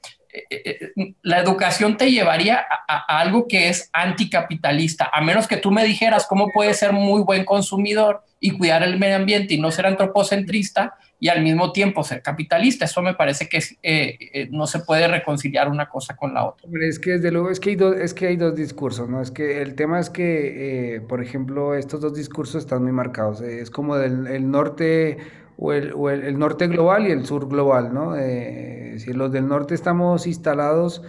la educación te llevaría a, algo que es anticapitalista, a menos que tú me dijeras cómo puedes ser muy buen consumidor y cuidar el medio ambiente y no ser antropocentrista y al mismo tiempo ser capitalista. Eso me parece que eh, no se puede reconciliar una cosa con la otra.
Es que desde luego es que hay, dos, es que hay dos discursos, ¿no? Es que el tema es que, por ejemplo, estos dos discursos están muy marcados. Es como del el norte o, el, o el, norte global y el sur global, ¿no? Eh, si los del norte estamos instalados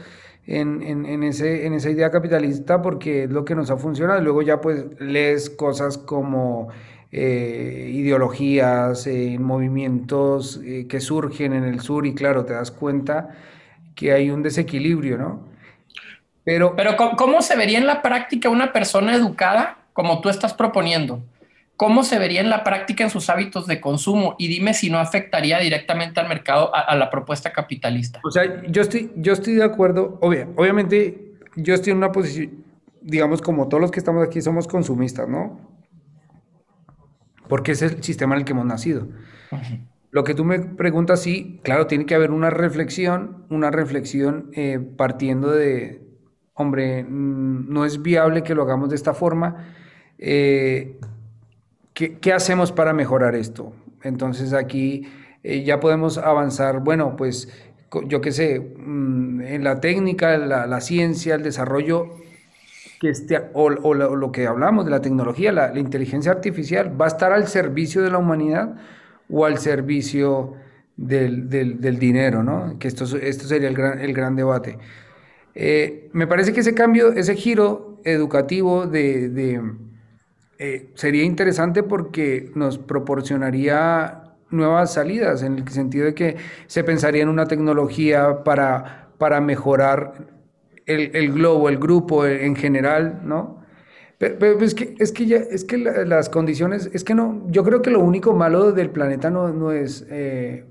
en, en, ese, en esa idea capitalista porque es lo que nos ha funcionado, luego ya pues lees cosas como eh, ideologías, eh, movimientos que surgen en el sur y claro, te das cuenta que hay un desequilibrio, ¿no? Pero,
Pero ¿cómo, cómo se vería en la práctica una persona educada como tú estás proponiendo? ¿Cómo se vería en la práctica en sus hábitos de consumo? Y dime si no afectaría directamente al mercado, a, a la propuesta capitalista.
o sea, yo estoy, yo estoy de acuerdo, obvia- obviamente yo estoy en una posición, digamos, como todos los que estamos aquí somos consumistas, ¿no? Porque es el sistema en el que hemos nacido. Lo que tú me preguntas, sí, claro, tiene que haber una reflexión, una reflexión eh, partiendo de, hombre, no es viable que lo hagamos de esta forma. eh, ¿qué, qué hacemos para mejorar esto? Entonces aquí eh, ya podemos avanzar, bueno, pues yo qué sé, mm, en la técnica, la, la ciencia, el desarrollo que esté, o, o lo, lo que hablamos de la tecnología, la, la inteligencia artificial, va a estar al servicio de la humanidad o al servicio del, del- del dinero, ¿no? Que esto, es- esto sería el gran, el gran debate. Eh, me parece que ese cambio, ese giro educativo de, de, eh, sería interesante porque nos proporcionaría nuevas salidas, en el sentido de que se pensaría en una tecnología para, para mejorar el, el globo, el grupo en general, ¿no? Pero, pero es que, es que, las condiciones, es que no, yo creo que lo único malo del planeta no, no es, eh,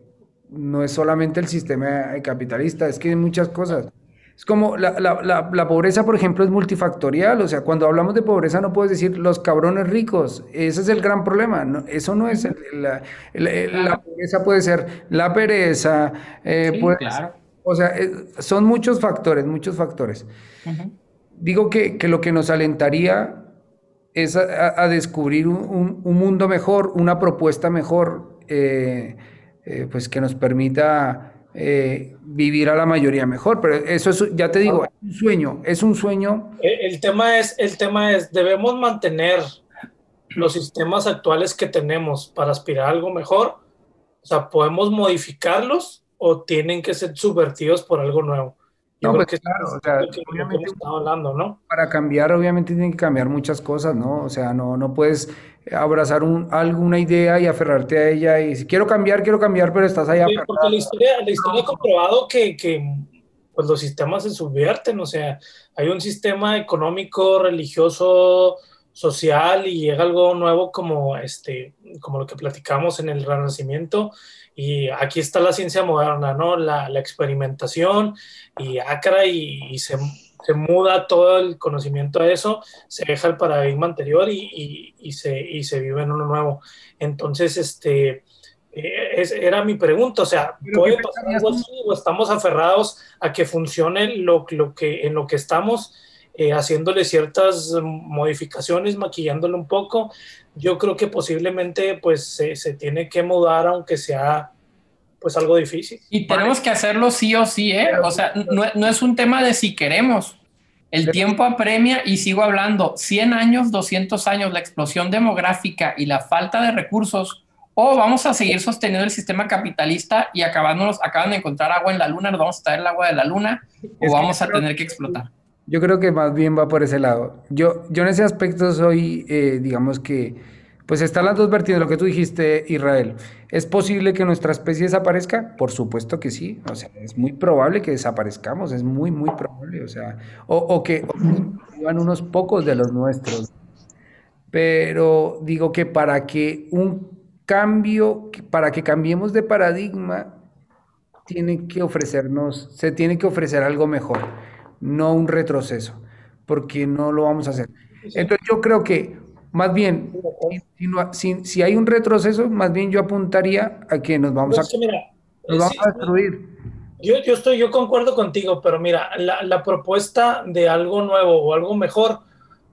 no es solamente el sistema capitalista, es que hay muchas cosas. Es como la, la, la, la pobreza, por ejemplo, es multifactorial. O sea, cuando hablamos de pobreza no puedes decir los cabrones ricos. Ese es el gran problema. No, eso no es el- la, pobreza puede ser la pereza, eh,
Sí,
puede
claro.
ser- o sea, eh, son muchos factores, muchos factores. Digo que, que lo que nos alentaría es a, a- a descubrir un, un- un mundo mejor, una propuesta mejor, eh, eh, pues que nos permita eh, vivir a la mayoría mejor. Pero eso es, ya te digo, es un sueño, es un sueño.
El, el tema es, el tema es, debemos mantener los sistemas actuales que tenemos para aspirar a algo mejor. O sea, podemos modificarlos o tienen que ser subvertidos por algo nuevo. Yo
No, pues
que
claro, o sea,
que-
obviamente-
hablando, ¿no?
Para cambiar, obviamente tienen que cambiar muchas cosas, ¿no? O sea, no, no puedes abrazar un, alguna idea y aferrarte a ella y si quiero cambiar, quiero cambiar, pero estás ahí
Sí, porque la historia, la historia ha comprobado que, que, pues, los sistemas se subvierten, o sea, hay un sistema económico, religioso, social y llega algo nuevo como, este, como lo que platicamos en el Renacimiento y aquí está la ciencia moderna, ¿no? La, la experimentación y acra y, y se, se muda todo el conocimiento a eso, se deja el paradigma anterior y, y, y se, y se vive en uno nuevo. Entonces, este... Eh, es- era mi pregunta, o sea, ¿puede
¿qué
pasar algo así o estamos aferrados a que funcione lo, lo que, en lo que estamos, eh, haciéndole ciertas modificaciones, maquillándolo un poco? Yo creo que posiblemente pues se, se tiene que mudar aunque sea pues algo difícil.
Y tenemos que hacerlo sí o sí, ¿eh? O sea, no, no es un tema de si queremos. El tiempo apremia y sigo hablando, 100 años, 200 años, la explosión demográfica y la falta de recursos, o vamos a seguir sosteniendo el sistema capitalista y acabándonos, acaban de encontrar agua en la luna, nos vamos a traer el agua de la luna, o vamos a
creo-
tener que explotar.
Yo creo que más bien va por ese lado. Yo, yo en ese aspecto soy, eh, digamos que, pues están las dos vertientes, lo que tú dijiste, Israel. ¿Es posible que nuestra especie desaparezca? Por supuesto que sí. O sea, es muy probable que desaparezcamos, es muy, muy probable. O sea, o, o que vivan unos pocos de los nuestros. Pero digo que para que un cambio, para que cambiemos de paradigma, tiene que ofrecernos, se tiene que ofrecer algo mejor, no un retroceso, porque no lo vamos a hacer. Entonces yo creo que más bien, si, hay un retroceso, más bien yo apuntaría a que nos vamos a,
Es que mira,
nos vamos
sí,
a destruir.
Yo, yo estoy, yo concuerdo contigo, pero mira, la, la propuesta de algo nuevo o algo mejor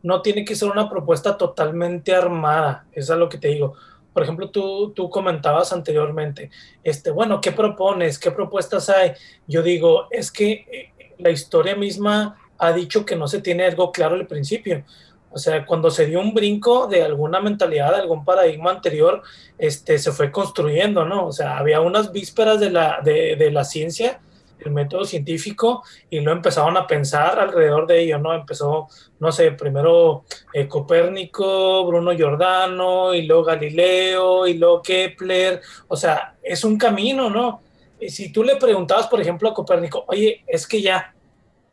no tiene que ser una propuesta totalmente armada, eso es lo que te digo. Por ejemplo, tú, tú comentabas anteriormente, este, bueno, ¿qué propones? ¿Qué propuestas hay? Yo digo, es que eh, la historia misma ha dicho que no se tiene algo claro al principio. O sea, cuando se dio un brinco de alguna mentalidad, de algún paradigma anterior, este, se fue construyendo, ¿no? O sea, había unas vísperas de la, de, de la ciencia, el método científico, y luego empezaron a pensar alrededor de ello, ¿no? Empezó, no sé, primero eh, Copérnico, Bruno Giordano, y luego Galileo, y luego Kepler, o sea, es un camino, ¿no? Y si tú le preguntabas, por ejemplo, a Copérnico, oye, es que ya,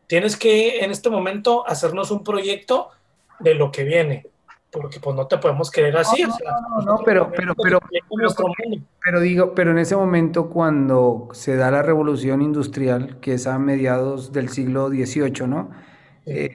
tienes que en este momento hacernos un proyecto de lo que viene, porque pues no te podemos querer así.
No, no, no, pero, pero, pero, pero, digo, pero en ese momento cuando se da la revolución industrial, que es a mediados del siglo XVIII, ¿no? Eh,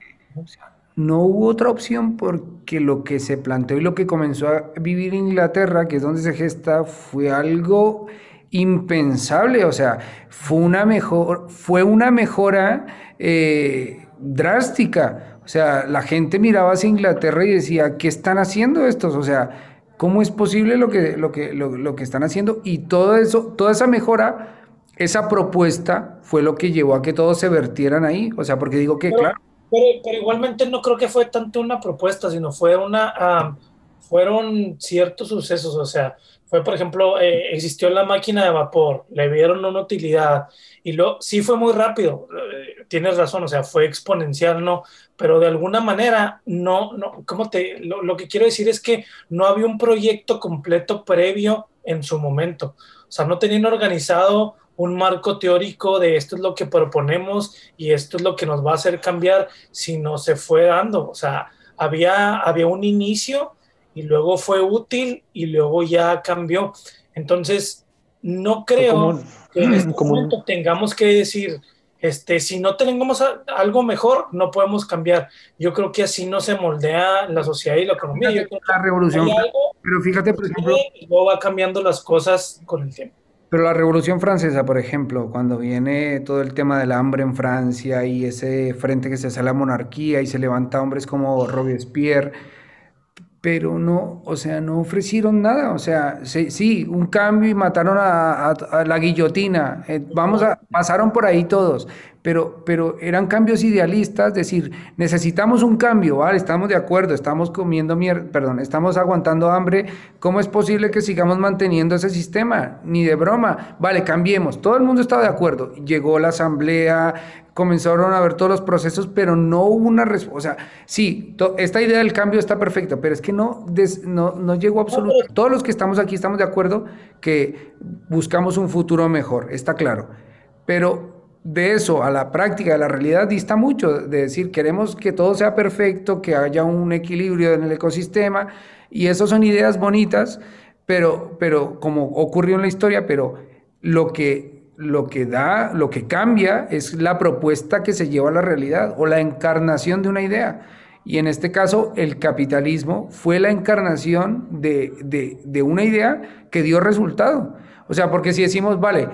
no hubo otra opción porque lo que se planteó y lo que comenzó a vivir Inglaterra, que es donde se gesta, fue algo impensable, o sea, fue una, mejor, fue una mejora eh, drástica. O sea, la gente miraba hacia Inglaterra y decía, ¿qué están haciendo estos? O sea, ¿cómo es posible lo que, lo que, lo, que están haciendo? Y todo eso, toda esa mejora, esa propuesta fue lo que llevó a que todos se vertieran ahí. O sea, porque digo que, claro.
Pero, igualmente no creo que fue tanto una propuesta, sino fue una, fueron ciertos sucesos. O sea, fue, por ejemplo, eh, existió la máquina de vapor, le vieron una utilidad y luego sí fue muy rápido, eh, tienes razón, o sea, fue exponencial, ¿no? Pero de alguna manera, no, no, ¿cómo te, lo, lo, que quiero decir es que no había un proyecto completo previo en su momento, o sea, no tenían organizado un marco teórico de esto es lo que proponemos y esto es lo que nos va a hacer cambiar, sino se fue dando, o sea, había, había un inicio y luego fue útil y luego ya cambió. Entonces, no creo que en este momento tengamos que decir, este, si no tenemos algo mejor, no podemos cambiar. Yo creo que así no se moldea la sociedad y la economía.
la revolución, pero fíjate, por ejemplo,
y luego va cambiando las cosas con el tiempo.
Pero la Revolución Francesa, por ejemplo, cuando viene todo el tema del hambre en Francia y ese frente que se hace a la monarquía y se levanta hombres como Robespierre, pero no, o sea, no ofrecieron nada, o sea, sí, un cambio y mataron a, la guillotina, eh, vamos a, pasaron por ahí todos, pero, pero eran cambios idealistas, decir, necesitamos un cambio, ¿vale? Estamos de acuerdo, estamos comiendo mierda, perdón, estamos aguantando hambre, ¿cómo es posible que sigamos manteniendo ese sistema? Ni de broma, vale, cambiemos, todo el mundo estaba de acuerdo, llegó la asamblea, comenzaron a ver todos los procesos, pero no hubo una respuesta. O sea, sí, esta idea del cambio está perfecta, pero es que no, no, no llegó absolutamente. Todos los que estamos aquí estamos de acuerdo que buscamos un futuro mejor, está claro. Pero de eso a la práctica, a la realidad, dista mucho. De decir, queremos que todo sea perfecto, que haya un equilibrio en el ecosistema, y eso son ideas bonitas, pero, pero como ocurrió en la historia, pero lo que lo que da, lo que cambia es la propuesta que se lleva a la realidad o la encarnación de una idea. Y en este caso, el capitalismo fue la encarnación de, de, de una idea que dio resultado. O sea, porque si decimos, vale,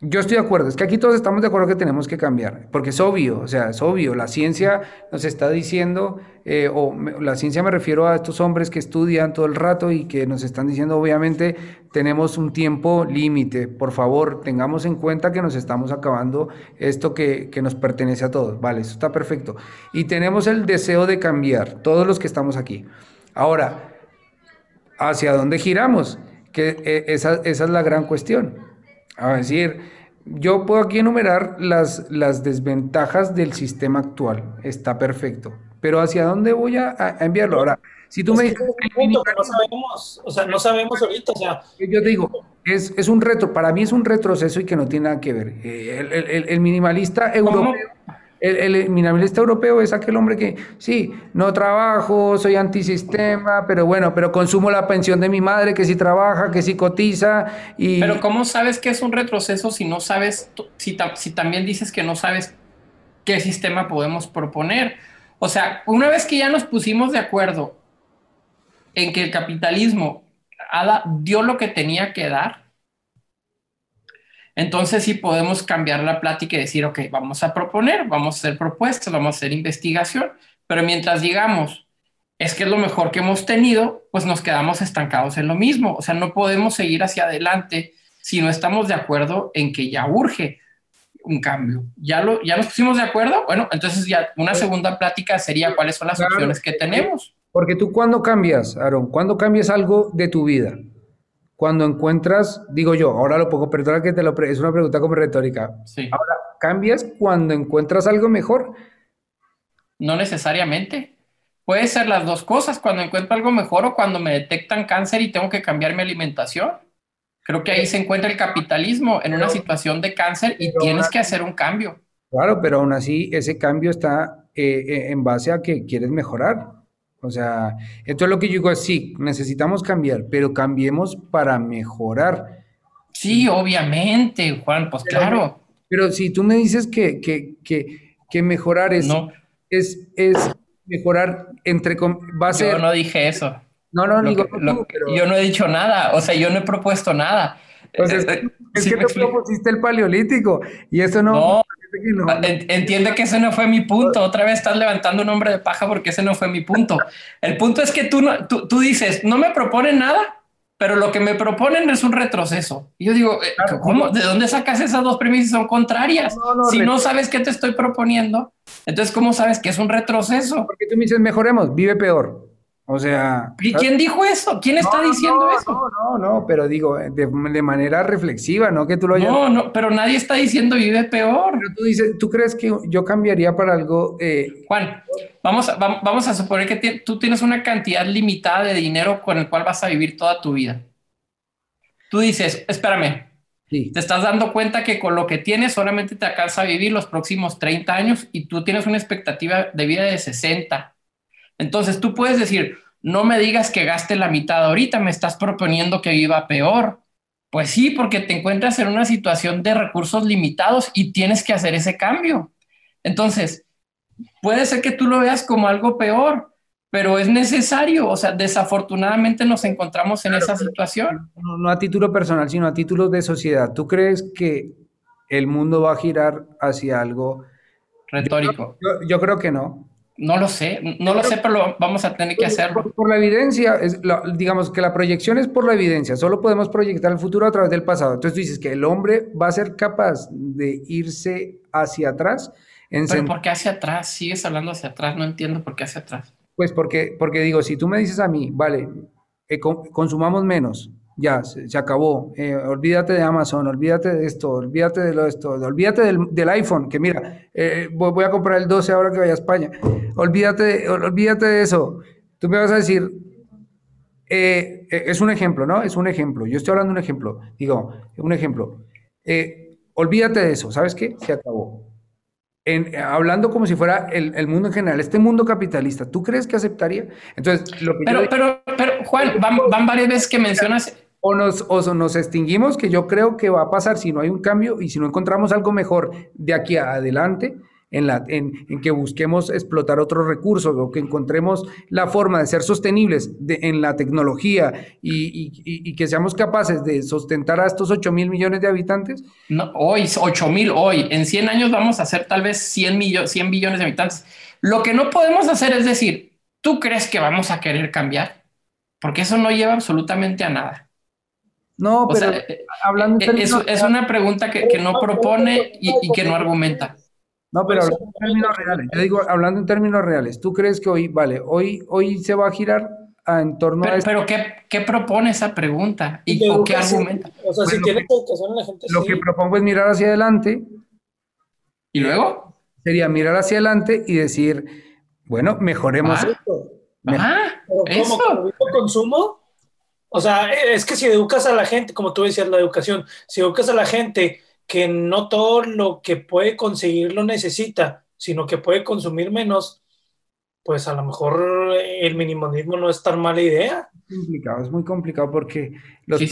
yo estoy de acuerdo, es que aquí todos estamos de acuerdo que tenemos que cambiar, porque es obvio, o sea, es obvio, la ciencia nos está diciendo, eh, o la ciencia me refiero a estos hombres que estudian todo el rato y que nos están diciendo, obviamente, tenemos un tiempo límite, por favor, tengamos en cuenta que nos estamos acabando esto que, que nos pertenece a todos, vale, eso está perfecto. Y tenemos el deseo de cambiar, todos los que estamos aquí. Ahora, ¿hacia dónde giramos? Que eh, esa, esa es la gran cuestión. A decir, yo puedo aquí enumerar las, las desventajas del sistema actual. Está perfecto. Pero ¿hacia dónde voy a, enviarlo? Ahora, si tú me dices...
no sabemos, o sea, no sabemos ahorita, o sea...
Yo te digo, es, es, un retro, para mí es un retroceso y que no tiene nada que ver. Eh, el, el, el minimalista europeo... El, el, minimalista europeo es aquel hombre que, sí, no trabajo, soy antisistema, pero bueno, pero consumo la pensión de mi madre, que sí trabaja, que sí cotiza. Y...
Pero ¿cómo sabes que es un retroceso si no sabes, si, si también dices que no sabes qué sistema podemos proponer? O sea, una vez que ya nos pusimos de acuerdo en que el capitalismo dio lo que tenía que dar, entonces sí podemos cambiar la plática y decir, ok, vamos a proponer, vamos a hacer propuestas, vamos a hacer investigación, pero mientras digamos, es que es lo mejor que hemos tenido, pues nos quedamos estancados en lo mismo. O sea, no podemos seguir hacia adelante si no estamos de acuerdo en que ya urge un cambio. ¿Ya, lo, ya nos pusimos de acuerdo? Bueno, entonces ya una segunda plática sería cuáles son las opciones que tenemos.
Porque tú cuando cambias, Aaron, cuando cambias algo de tu vida, cuando encuentras, digo yo, ahora lo pongo, perdona que te lo es una pregunta como retórica.
Sí.
Ahora, ¿cambias cuando encuentras algo mejor?
No necesariamente. Puede ser las dos cosas, cuando encuentro algo mejor o cuando me detectan cáncer y tengo que cambiar mi alimentación. Creo que ahí se encuentra el capitalismo en una situación de cáncer y tienes que hacer un cambio.
Claro, pero aún así ese cambio está eh, eh, en base a que quieres mejorar. O sea, esto es lo que yo digo, sí, necesitamos cambiar, pero cambiemos para mejorar.
Sí, obviamente, Juan, pues claro.
Pero si tú me dices que, que, que, que mejorar es, es, es mejorar entre... Va a ser,
yo no dije eso.
No, no, digo,
Yo no he dicho nada, o sea, yo no he propuesto nada.
Pues es, eh, que tú propusiste el paleolítico y eso no...
no Ah, entiende que ese no fue mi punto. Otra vez estás levantando un hombre de paja porque ese no fue mi punto. El punto es que tú, no, tú, dices, no me proponen nada, pero lo que me proponen es un retroceso. Y yo digo, eh, ¿cómo? ¿De dónde sacas esas dos premisas? Son contrarias. si no sabes qué te estoy proponiendo, entonces, ¿cómo sabes que es un retroceso?
Porque tú me dices, mejoremos, vive peor. O sea.
¿Y quién dijo eso? ¿Quién está diciendo eso?
No, no, no, pero digo, de, manera reflexiva, ¿no? Que tú lo hayas...
No, no, pero nadie está diciendo vive peor.
Pero tú dices, ¿tú crees que yo cambiaría para algo? Eh?
Juan, vamos a, vamos a suponer que tú tienes una cantidad limitada de dinero con el cual vas a vivir toda tu vida. Tú dices, espérame, sí. te estás dando cuenta que con lo que tienes solamente te alcanza a vivir los próximos 30 años y tú tienes una expectativa de vida de 60 entonces tú puedes decir, no me digas que gaste la mitad ahorita, me estás proponiendo que viva peor. Pues sí, porque te encuentras en una situación de recursos limitados y tienes que hacer ese cambio. Entonces, puede ser que tú lo veas como algo peor, pero es necesario. O sea, desafortunadamente nos encontramos en esa situación.
No, a título personal, sino a título de sociedad. ¿Tú crees que el mundo va a girar hacia algo
retórico?
yo creo que no.
No lo sé, no lo sé, pero vamos a tener que hacerlo.
Por, la evidencia, es, digamos que la proyección es por la evidencia, solo podemos proyectar el futuro a través del pasado. Entonces tú dices que el hombre va a ser capaz de irse hacia atrás.
En pero ¿por qué hacia atrás? Sigues hablando hacia atrás, no entiendo por qué hacia atrás.
Pues porque, porque digo, si tú me dices a mí, vale, eh, consumamos menos, ya, se, acabó. Eh, olvídate de Amazon, olvídate de esto, olvídate de lo esto, olvídate del, iPhone, que mira, eh, voy, a comprar el 12 ahora que vaya a España. Olvídate, olvídate de eso. Tú me vas a decir, eh, es un ejemplo, ¿no? Es un ejemplo. Yo estoy hablando de un ejemplo. Digo, un ejemplo. olvídate de eso, ¿sabes qué? Se acabó. hablando como si fuera el, mundo en general, este mundo capitalista, ¿tú crees que aceptaría? Entonces,
lo que pero, pero, pero, Juan, van, van varias veces que mencionas
o nos, o nos extinguimos, que yo creo que va a pasar si no hay un cambio y si no encontramos algo mejor de aquí adelante, en, la, en, que busquemos explotar otros recursos o que encontremos la forma de ser sostenibles en la tecnología y, que seamos capaces de sustentar a estos 8 mil millones de habitantes.
No, hoy, 8 mil, hoy. En 100 años vamos a ser tal vez 100, millones 100 billones de habitantes. Lo que no podemos hacer es decir, ¿tú crees que vamos a querer cambiar? Porque eso no lleva absolutamente a nada.
No, pero eh, hablando
en eh, es, es, una pregunta que, que no propone y, y, que no argumenta.
No, pero hablando en términos reales, yo digo, hablando en términos reales, ¿tú crees que hoy, vale, hoy, hoy se va a girar a, en torno
pero,
a...
Pero ¿qué, ¿qué, propone esa pregunta? ¿Y, o qué argumenta?
O sea, si tiene educación la gente
Lo que propongo es mirar hacia adelante.
¿Y luego?
Sería mirar hacia adelante y decir, bueno, mejoremos
ah. esto. Ah, ¿Eso? ¿Cómo? consumo? O sea, es que si educas a la gente, como tú decías, la educación, si educas a la gente que no todo lo que puede conseguir lo necesita, sino que puede consumir menos, pues a lo mejor el minimalismo no es tan mala idea.
Es complicado, es muy complicado porque los,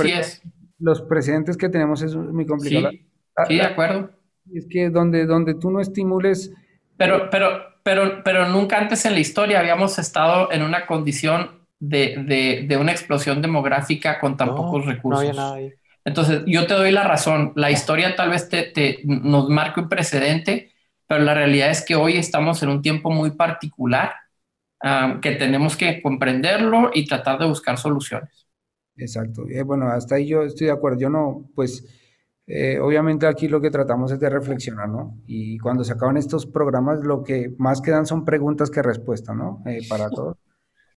los precedentes que tenemos es muy complicado.
Sí, sí de acuerdo.
Es que donde, donde tú no estimules...
Pero, pero, pero, pero nunca antes en la historia habíamos estado en una condición de, una explosión demográfica con tan pocos recursos. Entonces, yo te doy la razón. La historia tal vez te, nos marque un precedente, pero la realidad es que hoy estamos en un tiempo muy particular ah, que tenemos que comprenderlo y tratar de buscar soluciones.
Exacto. Eh, bueno, hasta ahí yo estoy de acuerdo. Yo no, pues, eh, obviamente aquí lo que tratamos es de reflexionar, ¿no? Y cuando se acaban estos programas, lo que más quedan son preguntas que respuestas, ¿no? Eh, para todos.